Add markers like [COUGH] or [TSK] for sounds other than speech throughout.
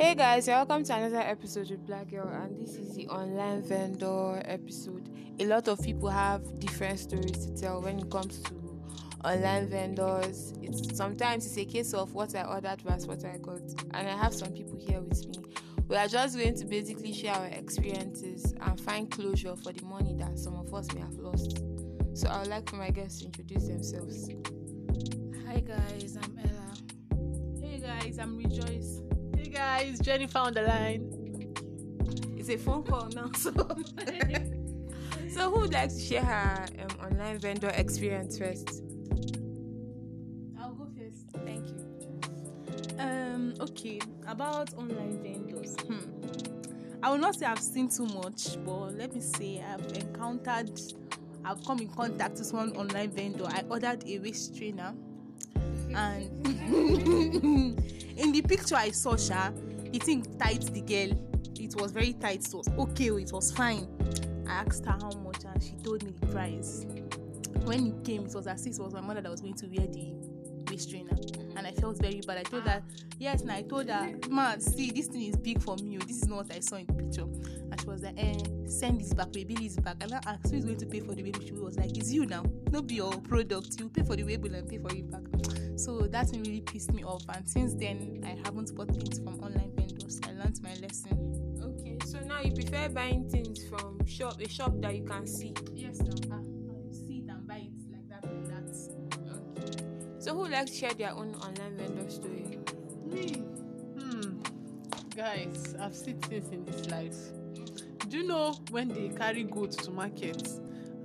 Hey guys, welcome to another episode with Black Girl, and this is the online vendor episode. A lot of people have different stories to tell when it comes to online vendors. It's sometimes it's a case of what I ordered versus what I got, and I have some people here with me. We are just going to basically share our experiences and find closure for the money that some of us may have lost. So I would like for my guests to introduce themselves. Hi guys, I'm Ella. Hey guys, I'm Rejoice. Hey guys, Jenny on the line. It's a phone call now, [LAUGHS] so [LAUGHS] so who would like to share her um, online vendor experience first? I'll go first. Thank you. Um, okay, about online vendors. Hmm. I will not say I've seen too much, but let me say I've encountered, I've come in contact with one online vendor. I ordered a waist trainer, and [LAUGHS] [LAUGHS] in the picture I saw, Sha, the thing tight the girl. It was very tight. It was okay. It was fine. I asked her how much, and she told me the price. When it came, it was as if it was my mother that was going to wear the waist trainer, and I felt very bad. I told her, yes, and I told her, man, see, this thing is big for me. oh. This is not what I saw in the picture. And she was like, eh, send this back, baby, this back. And I asked, who is going to pay for the baby? She was like, it's you now. Not be your product. You pay for the baby and pay for it back. So that thing really pissed me off. And since then, I haven't bought things from online vendors. I learned my lesson. Okay, so now you prefer buying things from shop a shop that you can see. Yes, now. So who would like to share their own online vendor story? Me. Hmm. Guys, I've seen things in this life. Do you know when they carry goat to market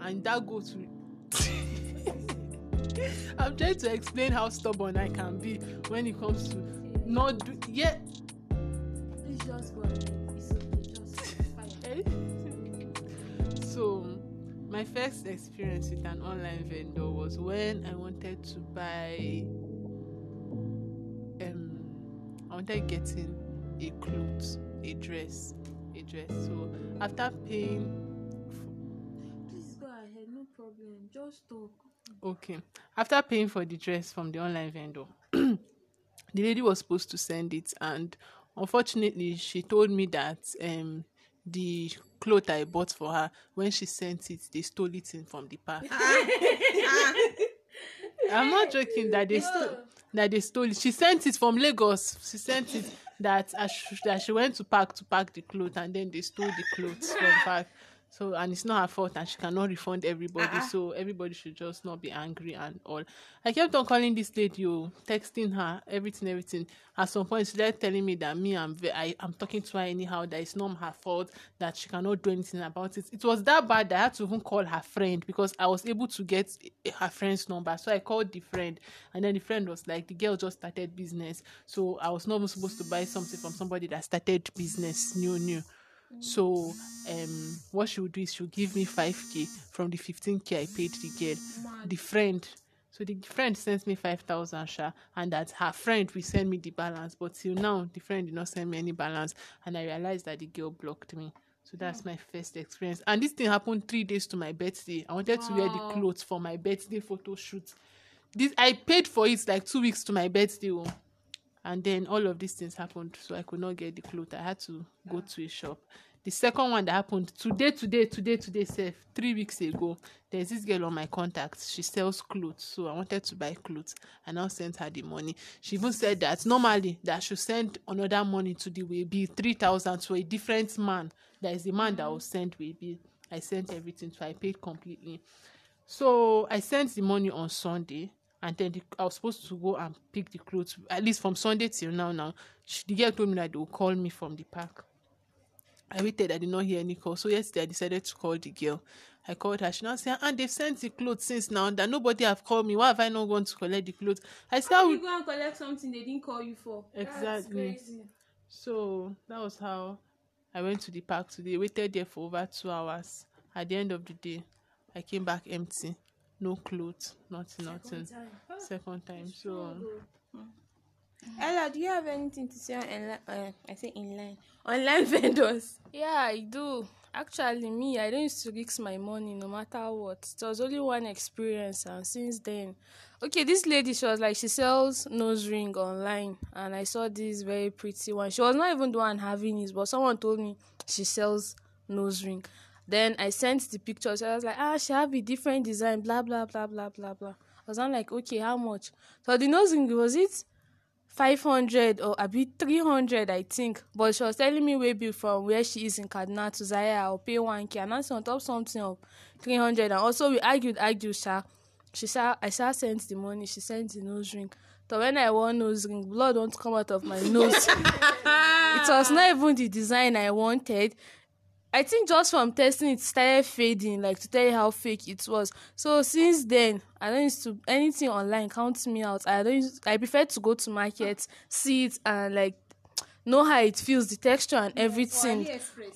and that goat will [LAUGHS] I'm trying to explain how stubborn I can be when it comes to not do yeah Please just go ahead. It's okay. Just [LAUGHS] fire. Eh? so my first experience with an online vendor was when I wanted to buy um I wanted getting a clothes, a dress, a dress. So after paying Please go ahead. No problem. Just talk. okay, after paying for the dress from the online vendor, [CLEARS THROAT] the lady was supposed to send it and unfortunately she told me that um the cloth I bought for her when she sent it they stole it in from the park. Ah, ah. I'm not joking that they stole that they stole it. She sent it from Lagos. She sent it that sh- that she went to park to pack the clothes and then they stole the clothes from [LAUGHS] park. So and it's not her fault and she cannot refund everybody. Ah, ah. So everybody should just not be angry and all. I kept on calling this lady, oh, texting her, everything, everything. At some point, she started telling me that me, I'm I, I'm talking to her anyhow. That it's not her fault. That she cannot do anything about it. It was that bad that I had to even call her friend because I was able to get her friend's number. So I called the friend, and then the friend was like, the girl just started business, so I was not even supposed to buy something from somebody that started business new, new. So um what she would do is she'll give me 5k from the 15k I paid the girl. The friend. So the friend sends me 5,000 sha and that her friend will send me the balance. But till now the friend did not send me any balance and I realized that the girl blocked me. So that's my first experience. And this thing happened three days to my birthday. I wanted to wear the clothes for my birthday photo shoot. This I paid for it like two weeks to my birthday. Oh and then all of these things happened so i could not get the clothes. I had to go to a shop. The second one that happened today today today today sef three weeks ago there's this girl on my contact. She sells clothes so i wanted to buy clothes. And i sent her the money. She even said that normally that should send another money to the three thousand to a different man. That is the man that will send waybill i sent everything so i paid completely. So I sent the money on Sunday, and then the, I was supposed to go and pick the clothes at least from Sunday till now. Now she, the girl told me that they will call me from the park. I waited. I did not hear any call. So yesterday I decided to call the girl. I called her. She now said, "And they've sent the clothes since now. That nobody have called me. Why have I not gone to collect the clothes?" I said, "How you go and collect something they didn't call you for? Exactly. So that was how I went to the park today. Waited there for over two hours. At the end of the day, I came back empty. No clothes, nothing, nothing. Second time. Ah, Second time. So strong um, oh. Ella, do you have anything to say on online? Uh, I say inline online [LAUGHS] vendors. Yeah, I do. Actually, me, I don't used to risk my money no matter what. It was only one experience, and since then, okay, this lady, she was like, she sells nose ring online, and I saw this very pretty one. She was not even the one having it, but someone told me she sells nose ring. Then I sent the pictures. I was like, ah, she have a different design, blah blah blah blah blah blah. I was not like, okay, how much? So the nose ring was it five hundred or a bit three hundred I think. But she was telling me wey be from where she is in Kaduna to Zaria I'll pay one k. And I on top something of three hundred. And also we argued argued sha. She sha I sha sent the money she sent the nose ring. So when I want nose ring blood won't come out of my nose. [LAUGHS] It was not even the design I wanted I think just from testing it started fading, like to tell you how fake it was. So since then, I don't used to anything online counts me out. I don't. Use, I prefer to go to market, see it, and like know how it feels, the texture and everything.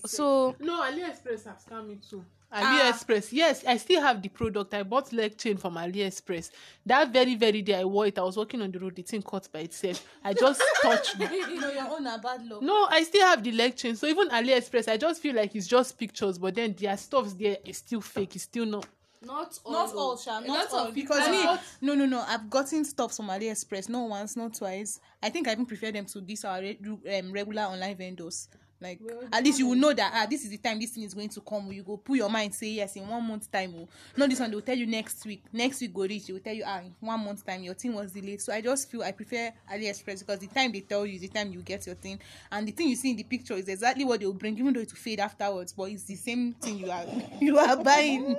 So no, AliExpress has come me too. AliExpress. Ah. Yes, I still have the product. I bought leg chain from AliExpress. That very, very day I wore it, I was walking on the road, the thing cut by itself. I just [LAUGHS] touched it. you know, your own a bad luck. No, I still have the leg chain. So even AliExpress, I just feel like it's just pictures, but then their stuff's there is still fake. It's still not. Not all. Not all, Sha. Not all. Because me, no, no, no. I've gotten stuff from AliExpress. Not once, not twice. I think I even prefer them to these our re- um, regular online vendors. Like well, at least you will know that ah this is the time this thing is going to come. You go put your mind say yes in one month time oh. No this one they will tell you next week. Next week go reach they will tell you ah in one month time your thing was delayed. So i just feel i prefer aliexpress because the time they tell you is the time you get your thing. And the thing you see in the picture is exactly what they will bring even though it will fade afterwards but it's the same thing you are [LAUGHS] you are buying.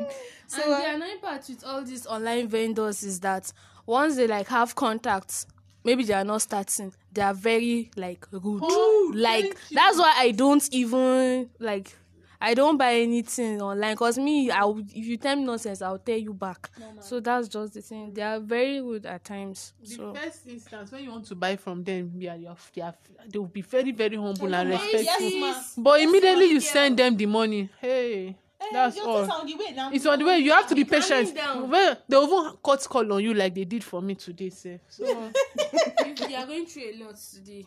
So and the uh, annoying part with all these online vendors is that once they like have contacts maybe they are not starting. They are very like rude. Oh, like that's why i don't even like i don't buy anything online. Cause me i if you tell me nonsense i'll tell you back. No, so that's just the thing. They are very rude at times. The so first instance when you want to buy from them yeah you have, they, have, they will be very very humble and respectful. yes, but immediately you send them the money. Hey Eh, That's all. On it's on the way. You have to be patient. Well, they even cut call on you like they did for me today, sir. So [LAUGHS] you are going through a lot today.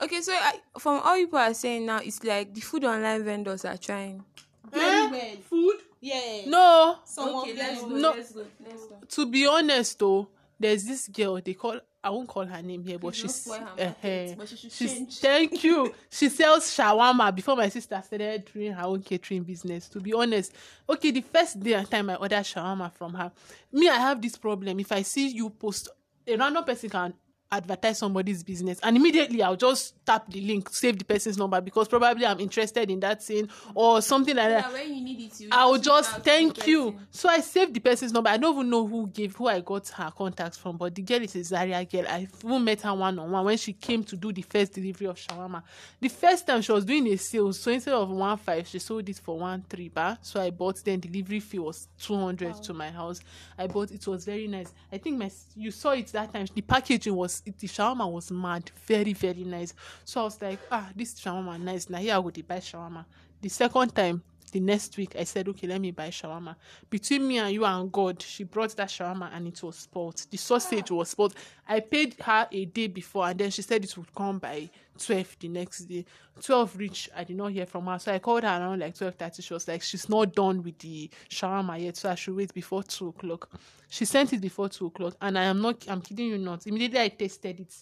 Okay, so I, from all people are saying now, it's like the food online vendors are trying. Very eh? well. Food? Yeah. No. okay, let's go, no. Let's go. Let's go. To be honest, though, there's this girl they call I won't call her name here, but she's uh, but she she's thank you. She sells shawarma before my sister started doing her own catering business. To be honest, okay, the first day and time I ordered shawarma from her, me I have this problem. If I see you post a random person can advertise somebody's business and immediately i'll just tap the link save the person's number because probably i'm interested in that thing or something like yeah, that. when you need it, you i'll just thank you. so i saved the person's number. I don't even know who gave who i got her contacts from but the girl is a zaria girl. I even met her one on one when she came to do the first delivery of shawarma. The first time she was doing a sale so instead of one five she sold it for one three bar so i bought then delivery fee was 200 wow. to my house. I bought it was very nice. I think my you saw it that time. The packaging was the shawarma was mad, very, very nice. So I was like, ah, this shawarma nice. Now here I would buy shawarma. The second time, the next week, I said, okay, let me buy shawarma. Between me and you and God, she brought that shawarma and it was spoiled. The sausage ah. was spoiled. I paid her a day before and then she said it would come by 12 the next day. 12 reach, I did not hear from her. So I called her around like 12.30. She was like, she's not done with the shawarma yet, so I should wait before 2 o'clock. She sent it before 2 o'clock and I am not, I'm kidding you not. Immediately I tasted it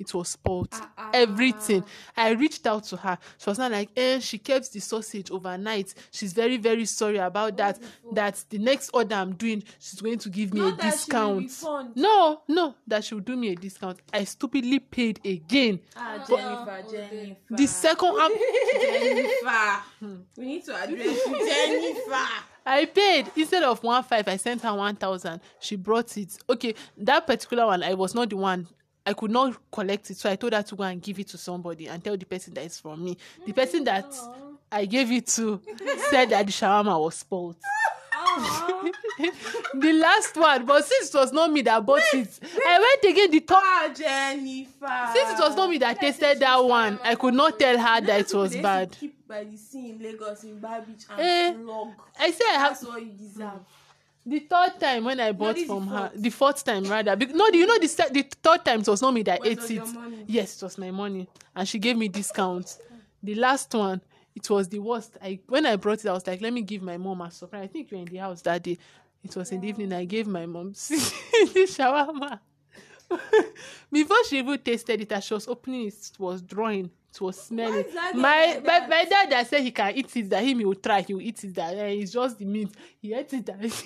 it was spoiled. Uh, uh, Everything. I reached out to her. She was not like, eh, she kept the sausage overnight. She's very, very sorry about that. That the next order I'm doing, she's going to give me not a discount. No, no, that she will do me a discount. I stupidly paid again. Ah, Jennifer, Jennifer. The second Jennifer. [LAUGHS] we need to address Jennifer. I paid instead of one five. I sent her one thousand. She brought it. Okay, that particular one, I was not the one I could not collect it, so I told her to go and give it to somebody and tell the person that it's from me. The person that I gave it to said that the shawarma was spoiled. [LAUGHS] the last one, but since it was not me that bought it, I went again the top. Ah, Jennifer. Since it was not me that tasted that one, I could not tell her that it was bad. Keep by the sea in Lagos in Bar Beach and eh, vlog. I said I have. That's what you deserve. The third time when I bought is from her, the fourth time rather. Bec- no, do you know the se- the third time it was not me that When ate it. Yes, it was my money, and she gave me discount. The last one, it was the worst. I when I brought it, I was like, let me give my mom a surprise. I think you were in the house that day. It was in the evening. I gave my mom [LAUGHS] the shawarma. [LAUGHS] Before she even tasted it, as she was opening it, it was drawing. It was smelling. My, my my dad that said he can eat it, that him he will try, he will eat it. That eh, it's just the meat. He ate it. That [LAUGHS]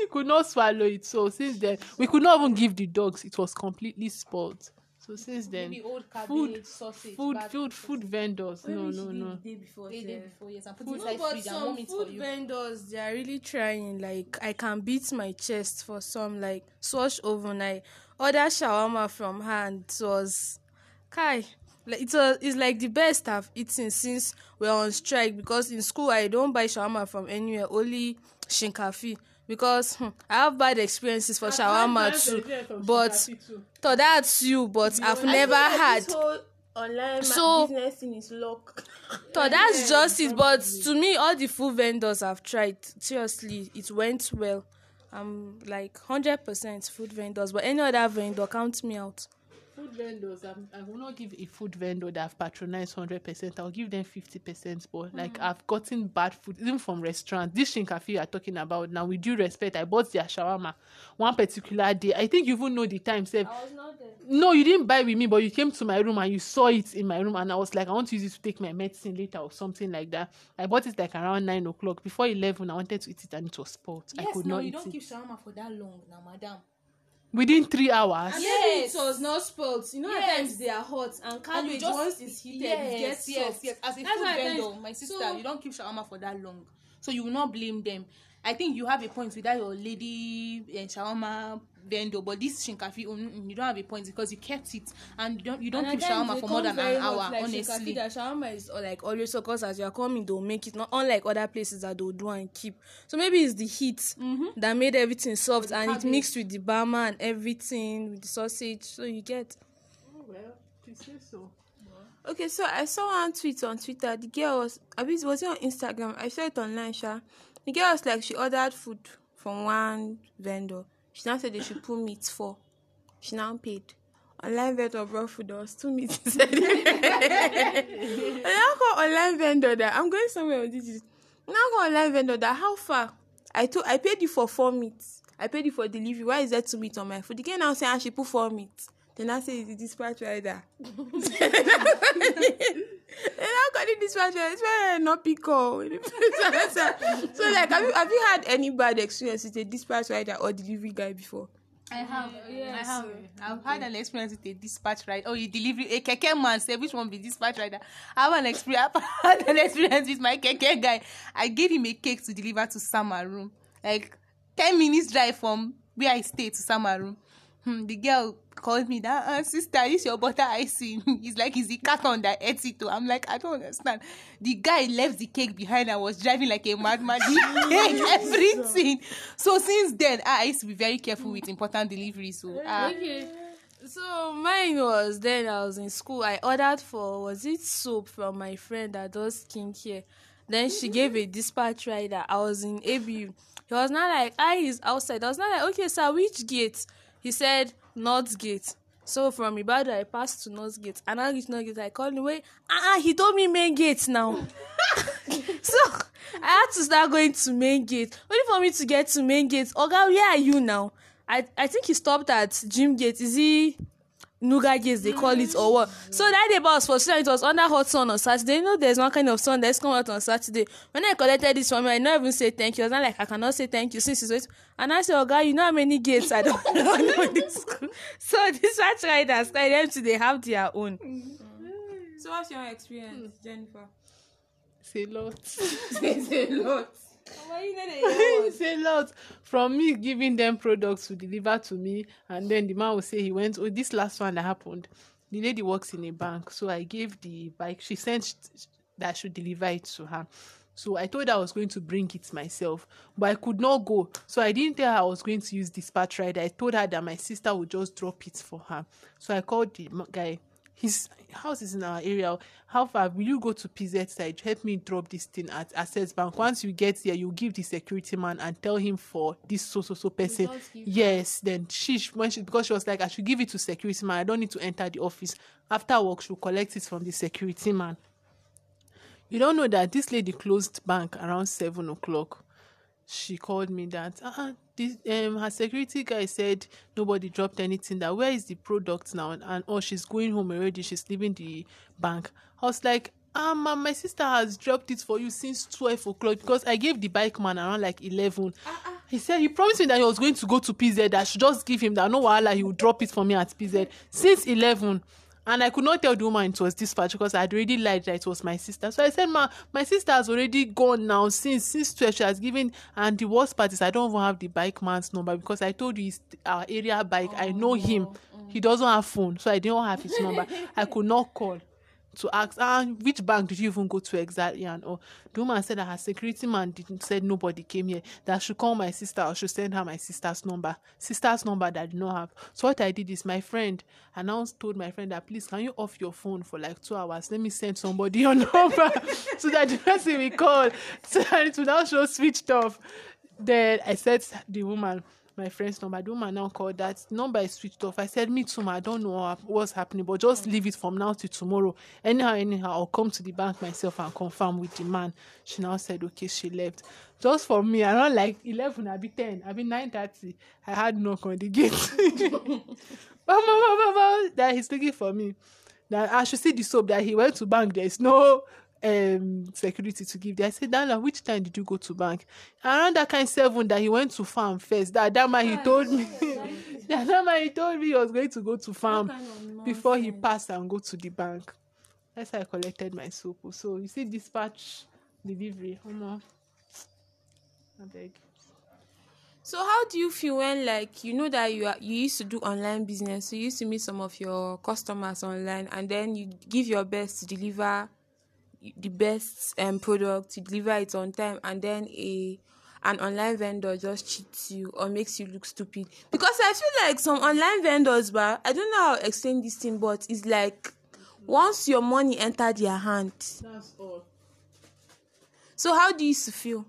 he could not swallow it. So since then, we could not even give the dogs. It was completely spoiled. So since then, Maybe old food, sausage, food, bad food, food vendors. No, no, no. Day before. Day, day before, yes, and put No, inside but some warm it food vendors they are really trying. Like I can beat my chest for some like swash overnight. Order shawarma from hand it was kai. Like it was it's like the best I've eaten since we're on strike because in school I don't buy shawarma from anywhere, only shinkafi. Because hmm, I have bad experiences for shawarma too. But so that's you, but I've I never had online So- so, business thing is luck. So that's just it. But to me, all the food vendors I've tried, seriously, it went well. I'm like hundred percent food vendors, but any other vendor count me out. Food vendors, I'm, I will not give a food vendor that I've patronized hundred percent. I'll give them fifty percent. But hmm. like I've gotten bad food even from restaurants. This shinkafi you are talking about now, with due respect, I bought their shawarma one particular day. I think you even know the time. Sef. was not there. No, you didn't buy with me, but you came to my room and you saw it in my room, and I was like, I want to use it to take my medicine later or something like that. I bought it like around nine o'clock. Before eleven, I wanted to eat it and it was spoiled. I Yes, could no, not you don't it keep shawarma for that long now, madam. Within three hours. Yes, it was not spoiled. You know, Yes. at times they are hot and And cabbage just once it's heated, yes, it gets yes, soft. yes. As a That's food vendor, times- my sister, so- you don't keep shawarma for that long, so you will not blame them. I think you have a point with that your lady uh, shawarma vendor, but this shinkafi, you don't have a point because you kept it and you don't you don't And keep shawarma for more than an hour. like honestly, Shinkafi, that shawarma is like always so cause as you are coming, they'll make it not unlike other places that they'll do and keep. So maybe it's the heat that made everything soft and it mixed with the bama and everything with the sausage. So you get. Oh, well, you say so. Okay, so I saw one tweet on Twitter. The girl was, I mean, was it on Instagram? I saw it online, Sha. The girl was like, she ordered food from one vendor. She now said they should put meat for. She now paid. Online vendor brought food. There was two meats [LAUGHS] inside. and I call online vendor that I'm going somewhere with this. Now call online vendor that how far? I told I paid you for four meats. I paid you for delivery. Why is there two meat on my food? The girl now saying I ah, should put four meats. Then I say it's the dispatch rider. [LAUGHS] [LAUGHS] And how can the dispatch rider? It's why not pick up. [LAUGHS] so like, have you have you had any bad experience with a dispatch rider or delivery guy before? I have, yes, I have. I've had an experience with a dispatch rider. Oh, you delivery a keke man. Say which one be dispatch rider? I have an experience. [LAUGHS] I've had an experience with my keke guy. I gave him a cake to deliver to Samaru, like ten minutes drive from where I stay to Samaru. Hmm, the girl called me that uh, sister, is your butter icing? [LAUGHS] He's like, is the carton that ate it too? I'm like, I don't understand. The guy left the cake behind. I was driving like a madman. The cake, [LAUGHS] everything. So since then, I used to be very careful with important deliveries. So uh, Okay. So mine was then I was in school. I ordered for was it soap from my friend that does skincare. Then she gave a dispatch rider. I was in ABU. He was not like, ah, is outside. I was not like, okay, sir, which gate? He said, North Gate. So from Ibadan, I passed to North Gate. And I reached North Gate. I called him, wait, ah, uh he told me main gate now. [LAUGHS] so I had to start going to main gate. Only for me to get to main gate. Oga, where are you now? I I think he stopped at Gym Gate. Is he Nuga Gate they call it or what? So that day was for sure it was under hot sun on Saturday. You know there's one kind of sun that's come out on Saturday. When I collected this from him, I not even say thank you. I was not like I cannot say thank you since it's wait. And I said, Oh God, you know how many gates I don't, I [LAUGHS] don't know in this school. So this watch riders, like them too, they have their own. So what's your experience, Jennifer? It's a lot. [LAUGHS] It's a lot. It's a [LAUGHS] lot. from me giving them products to deliver to me and then the man will say he went oh this last one that happened the lady works in a bank so i gave the bike she sent that I should deliver it to her. So i told her i was going to bring it myself but i could not go. So i didn't tell her i was going to use dispatch rider. I told her that my sister would just drop it for her. So i called the guy his house is in our area. How far will you go to PZ side? Help me drop this thing at Access Bank. Once you get there, you give the security man and tell him for this so so so person. Yes, then she when she because she was like, I should give it to security man. I don't need to enter the office. After work, she'll collect it from the security man. You don't know that this lady closed bank around seven o'clock. She called me that uh this um her security guy said nobody dropped anything. That where is the product now? And, and oh she's going home already. She's leaving the bank. I was like, ah ma'am, my sister has dropped it for you since twelve o'clock because I gave the bike man around like eleven. He said he promised me that he was going to go to PZ. That I should just give him that no wahala he would drop it for me at PZ since eleven. And I could not tell the woman it was dispatch because I had already lied that it was my sister. So I said, Ma, my sister has already gone now since since 12. She has given and the worst part is I don't even have the bike man's number because I told you it's our area bike. I know him. Oh, he doesn't have phone, so I didn't have his number. I could not call to ask ah which bank did you even go to exactly? And oh the woman said that her security man didn't said nobody came here that I should call my sister or should send her my sister's number sister's number that I did not have. So what I did is my friend announced told my friend that please can you off your phone for like two hours? Let me send somebody your [LAUGHS] number so that the person will call. [LAUGHS] So it will now show switched off. Then I said the woman my friend's number. The woman now called that number is switched off. I said, Me too, ma, I don't know what's happening, but just leave it from now till tomorrow. Anyhow, anyhow, I'll come to the bank myself and confirm with the man. She now said, Okay, she left. Just for me, around like 11, I'll be 10, I'll be 9.30. I had knock on the gate. [LAUGHS] That he's looking for me. That I should see the soap that he went to bank. There's no um security to give there. I said, Dana, which time did you go to bank? Around that kind of seven that he went to farm first. That that man he told me. [LAUGHS] [LAUGHS] that that man he told me he was going to go to farm before he passed and go to the bank. That's how I collected my soap. So you see dispatch delivery. Omo. I beg. So how do you feel when like you know that you are you used to do online business, so you used to meet some of your customers online and then you give your best to deliver the best um product, you deliver it on time and then a an online vendor just cheats you or makes you look stupid. Because I feel like some online vendors but I don't know how to explain this thing, but it's like once your money enter their hand. That's all. So how do you used to feel?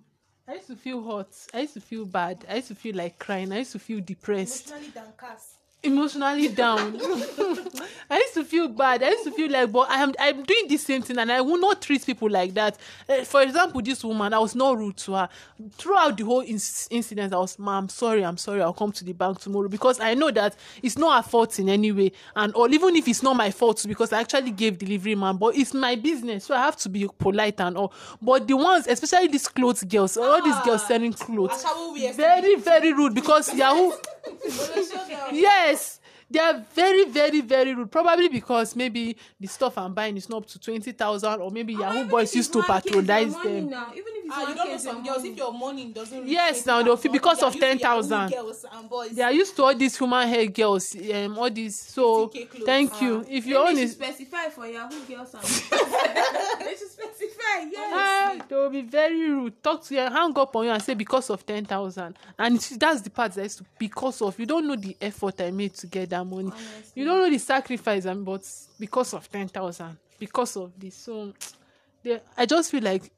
I used to feel hot. I used to feel bad. I used to feel like crying. I used to feel depressed. Emotionally downcast. Emotionally down. [LAUGHS] I used to feel bad. I used to feel like, but I am I'm doing the same thing, and I will not treat people like that. Eh, for example, this woman, I was not rude to her throughout the whole inc- incident. I was, "Ma, I'm sorry, I'm sorry. I'll come to the bank tomorrow because I know that it's not her fault in any way, and or even if it's not my fault because I actually gave delivery man, but it's my business, so I have to be polite and all. But the ones, especially these clothes girls, all these girls selling clothes, very very rude because Yahoo. Yes they are very very very rude probably because maybe the stuff i'm buying is not up to 20000 or maybe yahoo boys used to patronize them Now, even if it's Ah, you don't know some girls. If your money doesn't Yes, now they'll feel because of used to their 10,000. own Girls and boys. they are used to all these human hair girls um all these so thank you if your Maybe own is specify for Yahoo girls and [LAUGHS] they should specify, yes. ah they will be very rude talk to you hang up on you and say because of 10000 and that's the part that is because of you don't know the effort i made to get that money you don't know the sacrifice and but because of 10000 because of this so they, i just feel like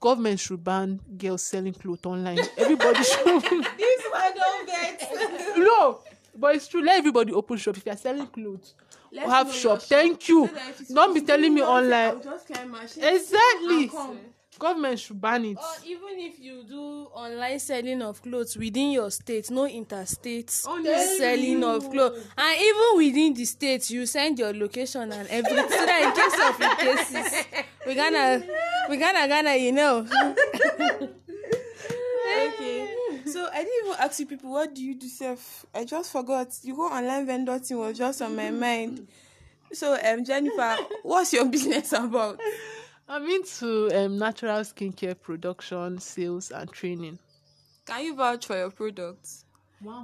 government should ban girls selling clothes online. Everybody should [LAUGHS] [LAUGHS] This one don't get. [LAUGHS] no but it's true. Let everybody open shop. If you are selling clothes Let's have shop. thank you. So that if it's don't be telling me online. "I'll just carry my shit. Exactly. Come." Government should ban it. Or even if you do online selling of clothes within your state, no interstate selling of clothes, and even within the state, you send your location and everything. So that in case of the cases, we gonna, we gonna, gonna, you know. [LAUGHS] okay. So i didn't even ask you people what do you do sef i just forgot. The whole online vendor thing was just on my mind. So um jennifer what's your [LAUGHS] business about i'm into um, natural skincare production sales and training. Can you vouch for your products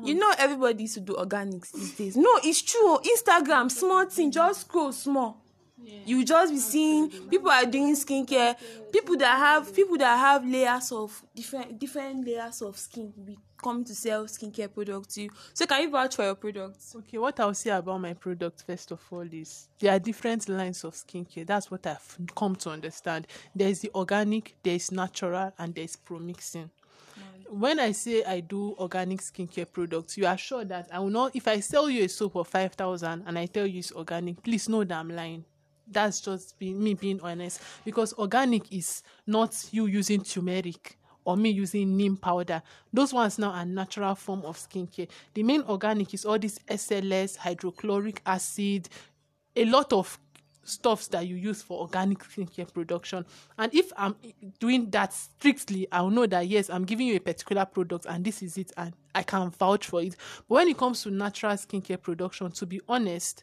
you know everybody used to do organics these days. No it's true. Instagram small thing just scroll small you just be seeing people are doing skincare people that have people that have layers of different different layers of skin with coming to sell skincare products to you. So can you vouch for your products? Okay, what I'll say about my product first of all is there are different lines of skincare. That's what I've come to understand. There's the organic, there's natural, and there's promixing. When I say I do organic skincare products, you are sure that I will not. If I sell you a soap of five thousand and I tell you it's organic, please know that I'm lying. That's just me being honest because organic is not you using turmeric or me using neem powder. Those ones now are natural form of skincare. The main organic is all this SLS, hydrochloric acid, a lot of stuffs that you use for organic skincare production. And if I'm doing that strictly, I'll know that yes, I'm giving you a particular product and this is it, and I can vouch for it. But when it comes to natural skincare production, to be honest,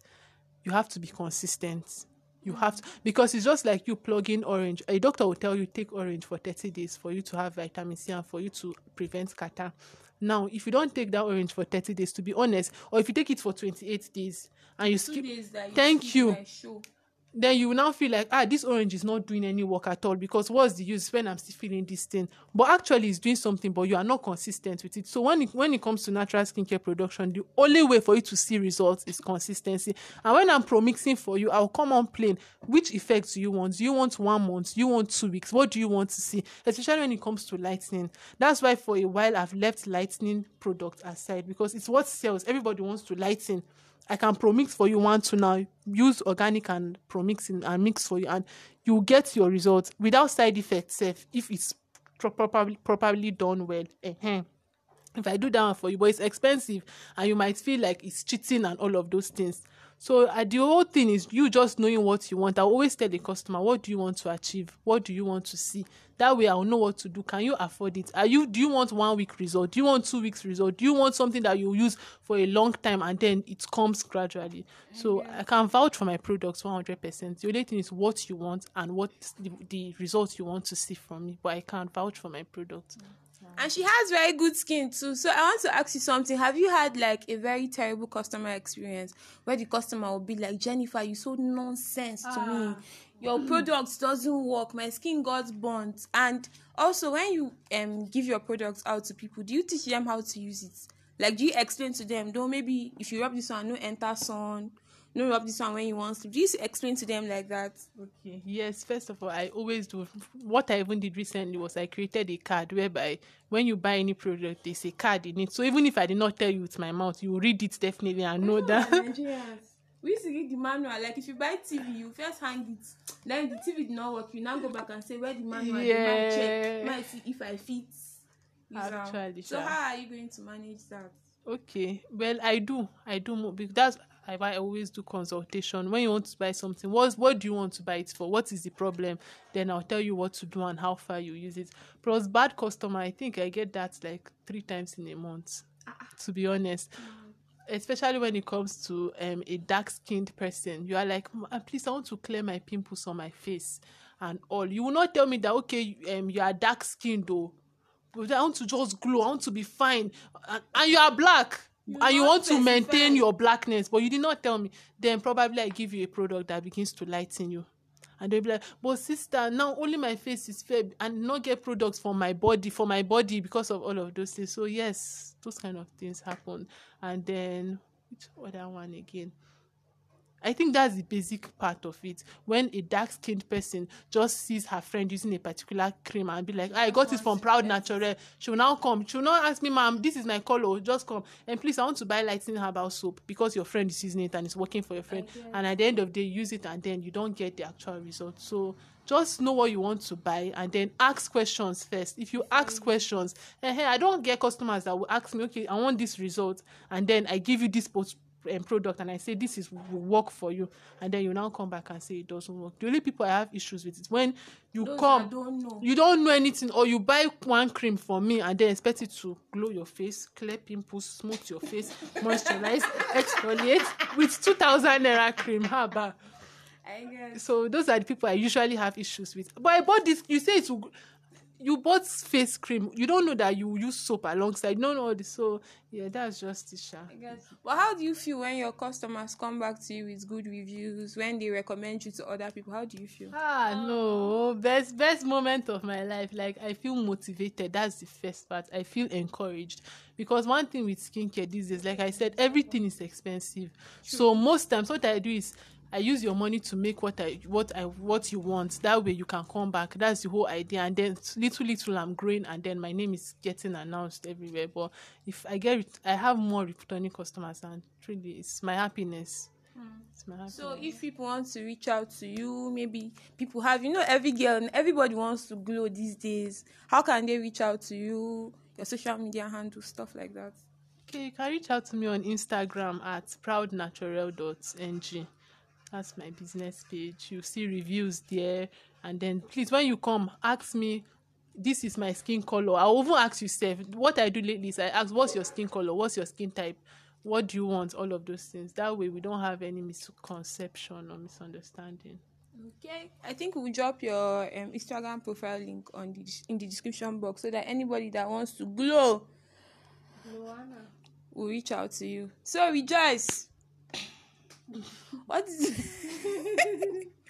you have to be consistent. You have to because it's just like you plug in orange. A doctor will tell you take orange for 30 days for you to have vitamin C and for you to prevent catarrh. Now, if you don't take that orange for 30 days, to be honest, or if you take it for 28 days and you skip, days you thank you. Then you will now feel like ah this orange is not doing any work at all because what's the use when i'm still feeling this thing? But actually it's doing something but you are not consistent with it. So when it when it comes to natural skincare production the only way for you to see results is consistency. And when i'm promixing for you i'll come on plain. Which effects do you want? Do you want one month? Do you want two weeks? What do you want to see? Especially when it comes to lightening. That's why for a while i've left lightening products aside because it's what sells. Everybody wants to lighten I can promix for you one now use organic and promixing and mix for you and you get your results without side effects sef if it's pro- properly properly done well. Ehen. If I do that for you, but it's expensive and you might feel like it's cheating and all of those things. So uh, the whole thing is you just knowing what you want. I always tell the customer, what do you want to achieve? What do you want to see? That way I'll know what to do. Can you afford it? Are you do you want one week result? Do you want two weeks result? Do you want something that you use for a long time and then it comes gradually? So I can vouch for my products 100%. The only thing is what you want and what the, the results you want to see from me. But I can't vouch for my products. And she has very good skin too. So I want to ask you something. Have you had like a very terrible customer experience where the customer will be like, Jennifer, you sold nonsense to me. Your product doesn't work. My skin got burnt. And also when you um give your products out to people, do you teach them how to use it? Like do you explain to them, though maybe if you rub this one, no enter sun, no rub this one when you want sleep. Do you explain to them like that? Okay. Yes, first of all, I always do. What I even did recently was I created a card whereby when you buy any product, there's a card in it. So even if I did not tell you with my mouth, you will read it definitely and know that. Nigerians. We used to read the manual. Like if you buy TV, you first hang it. Then the TV did not work. You now go back and say where the manual. Yeah. Might check. Might see if I fit. Actually, So how are you going to manage that? Okay. Well, I do. I do. Because that's I, I always do consultation. When you want to buy something, what what do you want to buy it for? What is the problem? Then I'll tell you what to do and how far you use it. Plus, bad customer, I think I get that like three times in a month. To be honest. Especially when it comes to um, a dark skinned person, you are like, please, I want to clear my pimples on my face and all. You will not tell me that, okay, um, you are dark skinned though, but I want to just glow, I want to be fine, and, and you are black. And you want to maintain your blackness, but you did not tell me. Then probably I give you a product that begins to lighten you. And they'll be like, but sister, now only my face is fair and not get products for my body, for my body because of all of those things. So yes, those kind of things happen. And then which other one again? I think that's the basic part of it. When a dark skinned person just sees her friend using a particular cream and be like, I got it from Proud Natural, she will now come. She will not ask me, ma'am, this is my color, just come. And please, I want to buy lightning herbal soap because your friend is using it and it's working for your friend. And at the end of the day, use it and then you don't get the actual result. So just know what you want to buy and then ask questions first. If you ask questions, eh, eh, I don't get customers that will ask me, okay, I want this result, and then I give you this post product and I say this is will work for you, and then you now come back and say it doesn't work. The only people I have issues with is when you Those come, don't know. you don't know anything, or you buy one cream for me and then expect it to glow your face, clear pimples, smooth your face, [LAUGHS] moisturize, exfoliate with two thousand naira cream. How about? I guess. So those are the people I usually have issues with. But I bought this. You say it will. You bought face cream. You don't know that you use soap alongside. You don't know all this. So yeah, that's just it. Sha. But how do you feel when your customers come back to you with good reviews, when they recommend you to other people? How do you feel? Ah no, best best moment of my life. Like I feel motivated. That's the first part. I feel encouraged because one thing with skincare these days, like I said, everything is expensive. So most times, what I do is I use your money to make what I what I what you want. That way you can come back. That's the whole idea. And then little little I'm growing, and then my name is getting announced everywhere. But if I get it, I have more returning customers, and truly, it's my happiness. Hmm. Happiness. So if people want to reach out to you, maybe people have you know every girl and everybody wants to glow these days. How can they reach out to you? Your social media handle, stuff like that. Okay, you can reach out to me on Instagram at proudnatural.ng. That's my business page. You see reviews there, and then please, when you come, ask me. This is my skin color. I'll even ask you, Steph. What I do lately is I ask, "What's your skin color? What's your skin type? What do you want?" All of those things. That way, we don't have any misconception or misunderstanding. Okay, I think we'll drop your um, Instagram profile link on the in the description box so that anybody that wants to glow will reach out to you. So rejoice. What is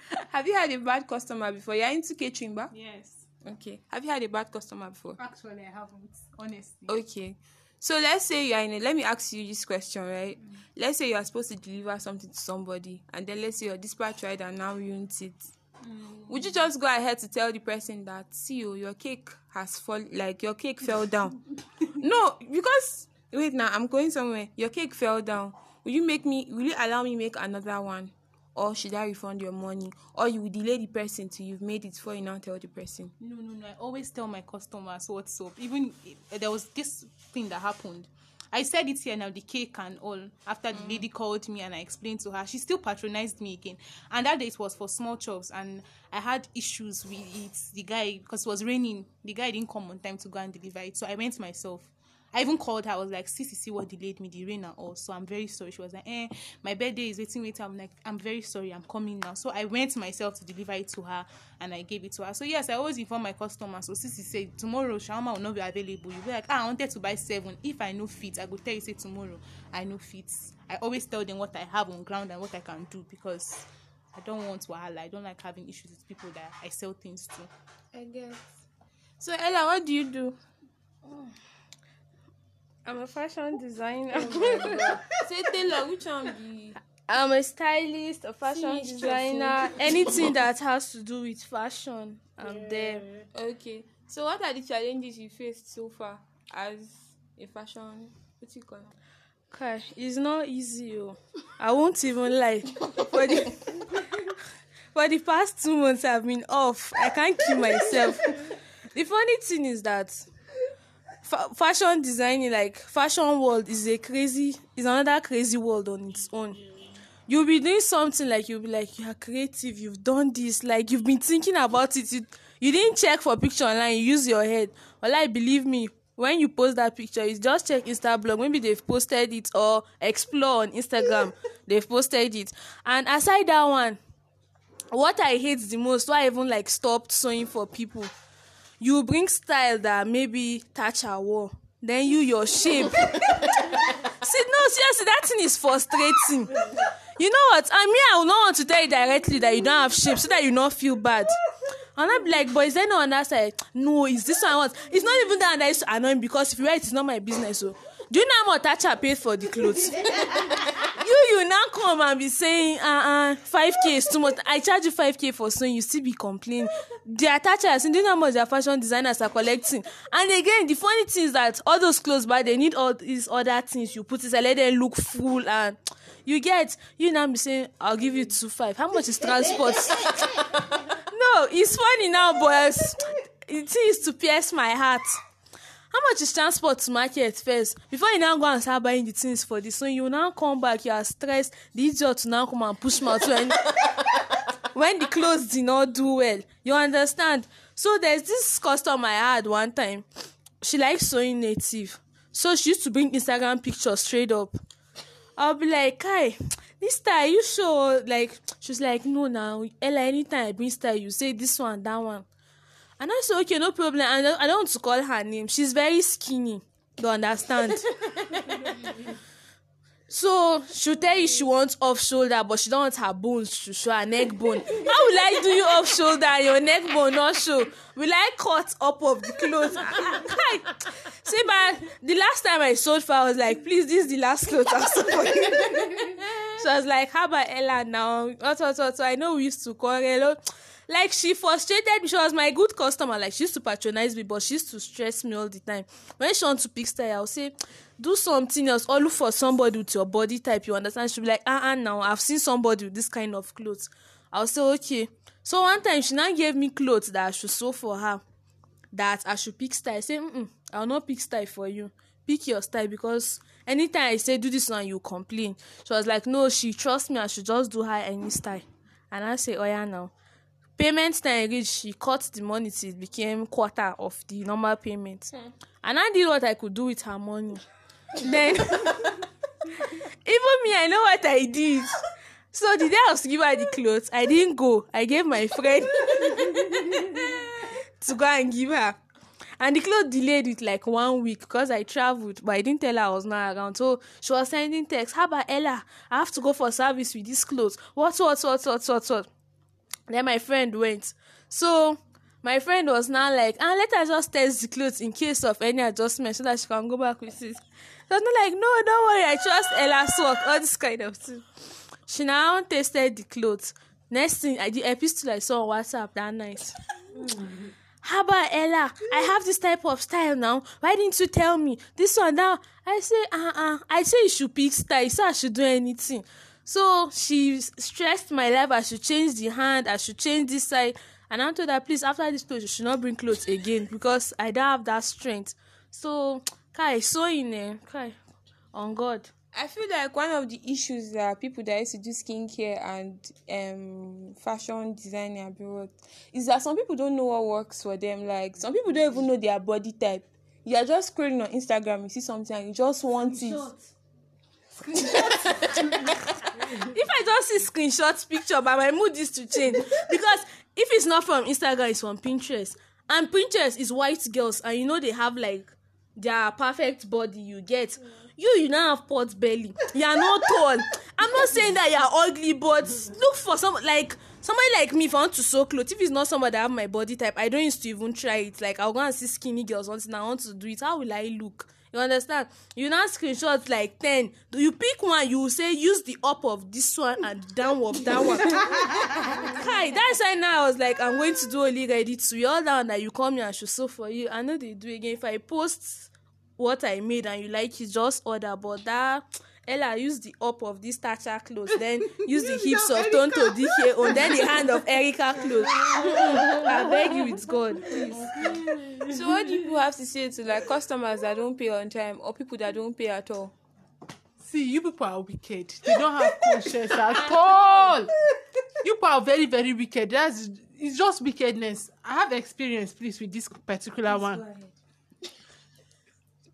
[LAUGHS] have you had a bad customer before? You're into catering, ba? Yes. Okay. Have you had a bad customer before? Actually, I haven't. Honestly. Okay. So let's say you're in a let me ask you this question, right? Mm. Let's say you are supposed to deliver something to somebody and then let's say your dispatch rider and now ruins it. Mm. Would you just go ahead to tell the person that see oh, your cake has fall like your cake fell down? [LAUGHS] no, because wait now, I'm going somewhere. Your cake fell down. Will you make me will you allow me make another one? Or should I refund your money? Or you will delay the person till you've made it before you now tell the person. No, no, no. I always tell my customers what's up. Even if, there was this thing that happened. I said it here now, the cake and all. After the mm. lady called me and I explained to her, she still patronized me again. And that day it was for small chops, and I had issues with it. The guy, because it was raining, the guy didn't come on time to go and deliver it, so I went myself. I even called her. I was like, "See, see, see what delayed me, the rain and all." So I'm very sorry. She was like, "Eh, my birthday is waiting, waiting." I'm like, "I'm very sorry. I'm coming now." So I went myself to deliver it to her, and I gave it to her. So yes, I always inform my customers. So Sissy said tomorrow shawarma will not be available. You be like, "Ah, I wanted to buy seven. If I know fit, I go tell you say tomorrow. I know fit. I always tell them what I have on ground and what I can do because I don't want wahala. I don't like having issues with people that I sell things to. I guess. So Ella, what do you do? I'm a fashion designer. Oh [LAUGHS] Say Taylor, which one be? I'm a stylist, a fashion See, designer, anything that has to do with fashion. I'm there. Okay. So what are the challenges you faced so far as a fashion what you call it? Okay, it's not easy. Oh. I won't even lie. For the [LAUGHS] for the past two months, I've been off. I can't keep myself. The funny thing is that fa- fashion designing, like fashion world, is a crazy, is another crazy world on its own. You'll be doing something like you'll be like you are creative. You've done this, like you've been thinking about it. You, you didn't check for picture online. You use your head. Well, like believe me, when you post that picture, you just check Instablog. Maybe they've posted it or explore on Instagram. [LAUGHS] they've posted it. And aside that one, what I hate the most, why I even like stopped sewing for people, you bring style that maybe touch Tacha wore. Then you your shape. [LAUGHS] See, no, seriously, that thing is frustrating. You know what? I mean, I will not want to tell you directly that you don't have shape so that you not feel bad. And I'll be like, but is there no one that side? No, is this one I want? It's not even that that is annoying because if you wear it, it's not my business. So, do you know how much Tacha paid for the clothes? [LAUGHS] you you now come and be saying uh uh five k is too much. I charge you five k for sewing you still be complaining. The attachers do you know how much their fashion designers are collecting? And again the funny thing is that all those clothes but they need all these other things. You put inside let them look full and [TSK] you get you now be saying i'll give you two five. How much is transport? [LAUGHS] No it's funny now but it is to pierce my heart how much is transport to market first? Before you now go and start buying the things for this so you now come back you are stressed the idiot now come and push mouth when [LAUGHS] when the clothes did not do well. You understand? So there's this customer i had one time. She likes sewing native. So she used to bring instagram pictures straight up. I'll be like kai this style you sure like she's like no now ella anytime i bring style you say this one that one And I said, okay, no problem. And I don't want to call her name. She's very skinny. You understand? [LAUGHS] so she'll tell you she wants off shoulder, but she don't want her bones to show her neck bone. How will I do you off shoulder and your neck bone not show? Will I cut up of the clothes? See, but the last time I sold for, I was like, please, this is the last clothes I for [LAUGHS] so I was like, how about Ella now? What, what? So I know we used to quarrel like she frustrated me. She was my good customer. Like she used to patronize me, but she used to stress me all the time. When she want to pick style, I'll say, do something else or look for somebody with your body type. You understand? She'll be like, uh uh now I've seen somebody with this kind of clothes. I'll say, okay. So one time she now gave me clothes that I should sew for her. That I should pick style. I say, mm I'll not pick style for you. Pick your style because anytime I say do this one, you complain. She was like, no, she trusts me. I should just do her any style. And I say, oh yeah, now payment time reach she cut the money till it became quarter of the normal payment hmm. and i did what i could do with her money [LAUGHS] then even me i know what i did so the day i was to give her the clothes i didn't go i gave my friend [LAUGHS] to go and give her and the clothes delayed with like one week because I traveled, but I didn't tell her I was not around. So she was sending text, How about Ella? I have to go for service with these clothes. What, what, what, what, what, what? Then my friend went. So my friend was now like, ah, let her just test the clothes in case of any adjustment so that she can go back with it. So I'm not like, no, don't worry, I trust Ella's work, all this kind of thing. She now tested the clothes. Next thing, I did epistle I saw on WhatsApp that night. How about Ella? I have this type of style now. Why didn't you tell me? This one now. I say, uh uh. I say you should pick style. So I should do anything. So she stressed my life. I should change the hand. I should change this side. And I told her, please, after this clothes, you should not bring clothes again because I don't have that strength. So, Kai, sewing, eh, Kai, on God. I feel like one of the issues that people that used to do skincare and um fashion designing abroad is that some people don't know what works for them. Like some people don't even know their body type. You are just scrolling on Instagram, you see something and you just want it. [LAUGHS] if I just see screenshot picture, but my mood is to change because if it's not from Instagram, it's from Pinterest, and Pinterest is white girls, and you know they have like their perfect body. You get you, you now have pot belly. You are not tall. I'm not saying that you are ugly, but look for some like somebody like me if I want to sew clothes. If it's not somebody that have my body type, I don't used to even try it. Like I'll go and see skinny girls once and I want to do it. How will I look? You understand? You now screenshot like 10. Do you pick one? You say use the up of this one and down of that one. [LAUGHS] Kai, that's why now I was like, I'm going to do a only ready to you all down that you come here and should sew for you. I know they do again. If I post what I made and you like it, just order. But that Ella use the up of this Tacha clothes, then [LAUGHS] use the hips of Tonto Dikeh on, then the hand of Erica clothes. [LAUGHS] I beg you, it's God, please. So what do you have to say to like customers that don't pay on time or people that don't pay at all? See, you people are wicked. They don't have conscience at all. You people are very, very wicked. That's it's just wickedness. I have experience, please, with this particular one.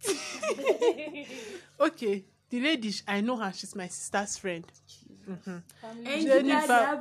[LAUGHS] okay the lady i know her she's my sister's friend. Mm-hmm. jennifer.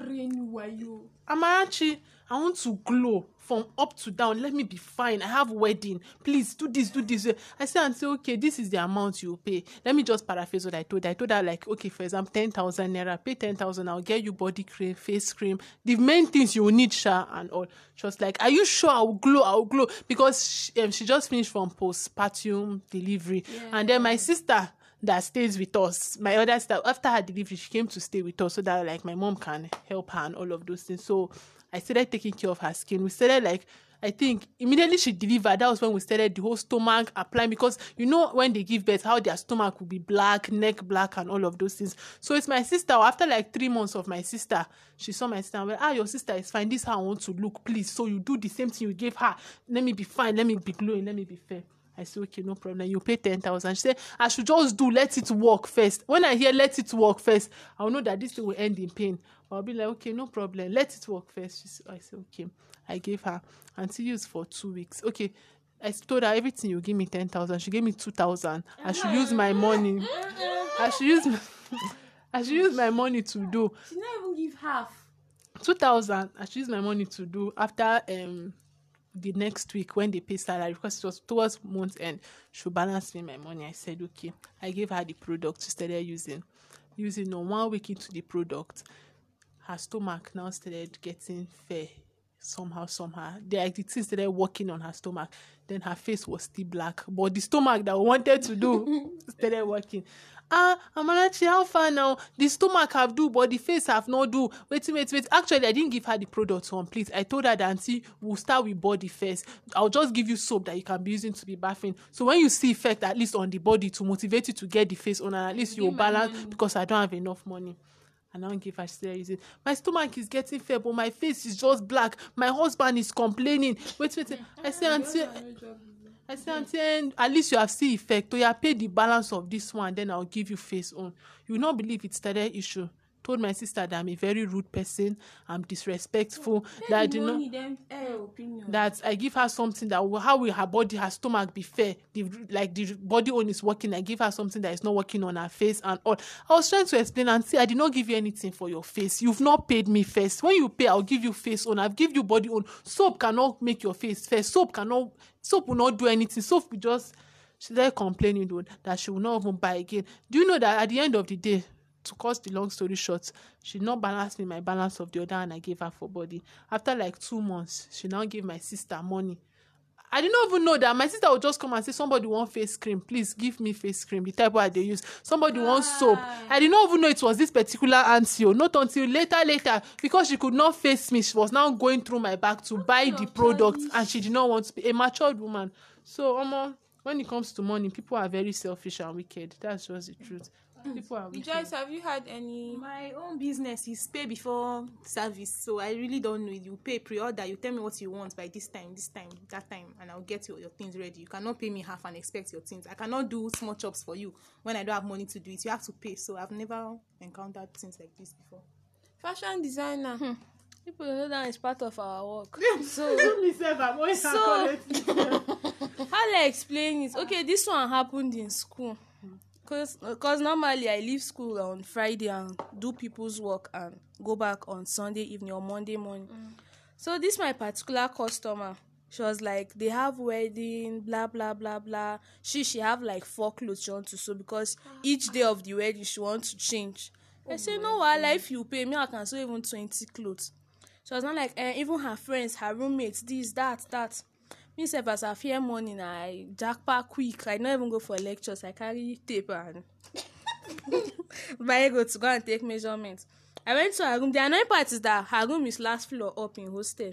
amachi i want to glow from up to down. Let me be fine. I have wedding. Please do this do this. I say and say okay this is the amount you pay. Let me just paraphrase what i told. Her i told her like okay for example ten thousand naira pay ten thousand. I'll get you body cream face cream the main things you need sha and all. She was like are you sure? I'll glow i'll glow. Because she, um, she just finished from postpartum delivery. Yeah. and then my sister that stays with us. My other sister, after her delivery, she came to stay with us so that like my mom can help her and all of those things. So I started taking care of her skin. We started like I think immediately she delivered, that was when we started the whole stomach applying because you know when they give birth, how their stomach will be black, neck black, and all of those things. So it's my sister. After like three months of my sister, she saw my sister and went, Ah, your sister is fine. This is how I want to look, please. So you do the same thing you gave her. Let me be fine, let me be glowing, let me be fair. I said, okay, no problem. You pay 10,000. She said, I should just do, let it work first. When I hear let it work first, I'll know that this thing will end in pain. I'll be like, okay, no problem. Let it work first. She said, I said, okay. I gave her until use for two weeks. Okay. I told her everything you give me 10,000. She gave me 2,000. I should use my money. I should use my, [LAUGHS] I should use my money to do. She not even give half. 2,000. I should use my money to do after um the next week when they pay salary because it was towards month end she balance me my money. I said okay. I gave her the product. She started using using no one week into the product. Her stomach now started getting fair somehow somehow. The like the thing started working on her stomach. Then her face was still black. But the stomach that we wanted to do [LAUGHS] started working ah amarachi how far now? The stomach have do but the face have not do. Wait wait wait. Actually i didn't give her the product complete i told her that aunty we'll start with body first. I'll just give you soap that you can be using to be bathing. So when you see effect at least on the body to motivate you to get the face on and at least you'll balance because i don't have enough money. And I now give her still using. My stomach is getting fair, but my face is just black. My husband is complaining. Wait, wait, wait. I say, auntie, I say, auntie, eh, at least you have seen effect. So you pay the balance of this one, then I'll give you face on. You not believe it started issue. Told my sister that I'm a very rude person. I'm disrespectful. that I do not that I give her something that will, how will her body, her stomach be fair? The like the body own is working. I give her something that is not working on her face and all. I was trying to explain and say I did not give you anything for your face. You've not paid me first. When you pay, I'll give you face on. I've give you body on. Soap cannot make your face fair. Soap cannot. Soap will not do anything. Soap will just. She started complaining though, that she will not even buy again. Do you know that at the end of the day, to cut the long story short, she not balance me my balance of the other and I gave her for body. After like two months, she now gave my sister money. I did not even know that my sister would just come and say somebody want face cream, please give me face cream, the type what they use. Somebody want soap. I did not even know it was this particular auntie. oh, Not until later, later, because she could not face me. She was now going through my back to buy the product, and she did not want to be a matured woman. So, Omo, when it comes to money, people are very selfish and wicked. That's just the truth. People are wicked. Rejoice, have you had any? My own business is pay before service, so I really don't know. You pay pre-order. You tell me what you want by this time, this time, that time, and I'll get your, your things ready. You cannot pay me half and expect your things. I cannot do small chops for you when I don't have money to do it. You have to pay. So I've never encountered things like this before. Fashion designer. Hmm. People know that it's part of our work. [LAUGHS] so Myself, I'm always So- [LAUGHS] how do I explain it? Okay, this one happened in school. Cause, cause normally I leave school on Friday and do people's work and go back on Sunday evening or Monday morning. So this my particular customer. She was like, they have wedding, blah blah blah blah. She she have like four clothes she want to sew because each day of the wedding she want to change. I say no, wahala if you pay me, I can sew even twenty clothes. She was not like eh, even her friends, her roommates, this, that, that. Me sef as I fear morning, I jackpot quick. I no even go for lectures. I carry tape and [LAUGHS] Bible to go and take measurements. I went to her room. The annoying part is that her room is last floor up in hostel.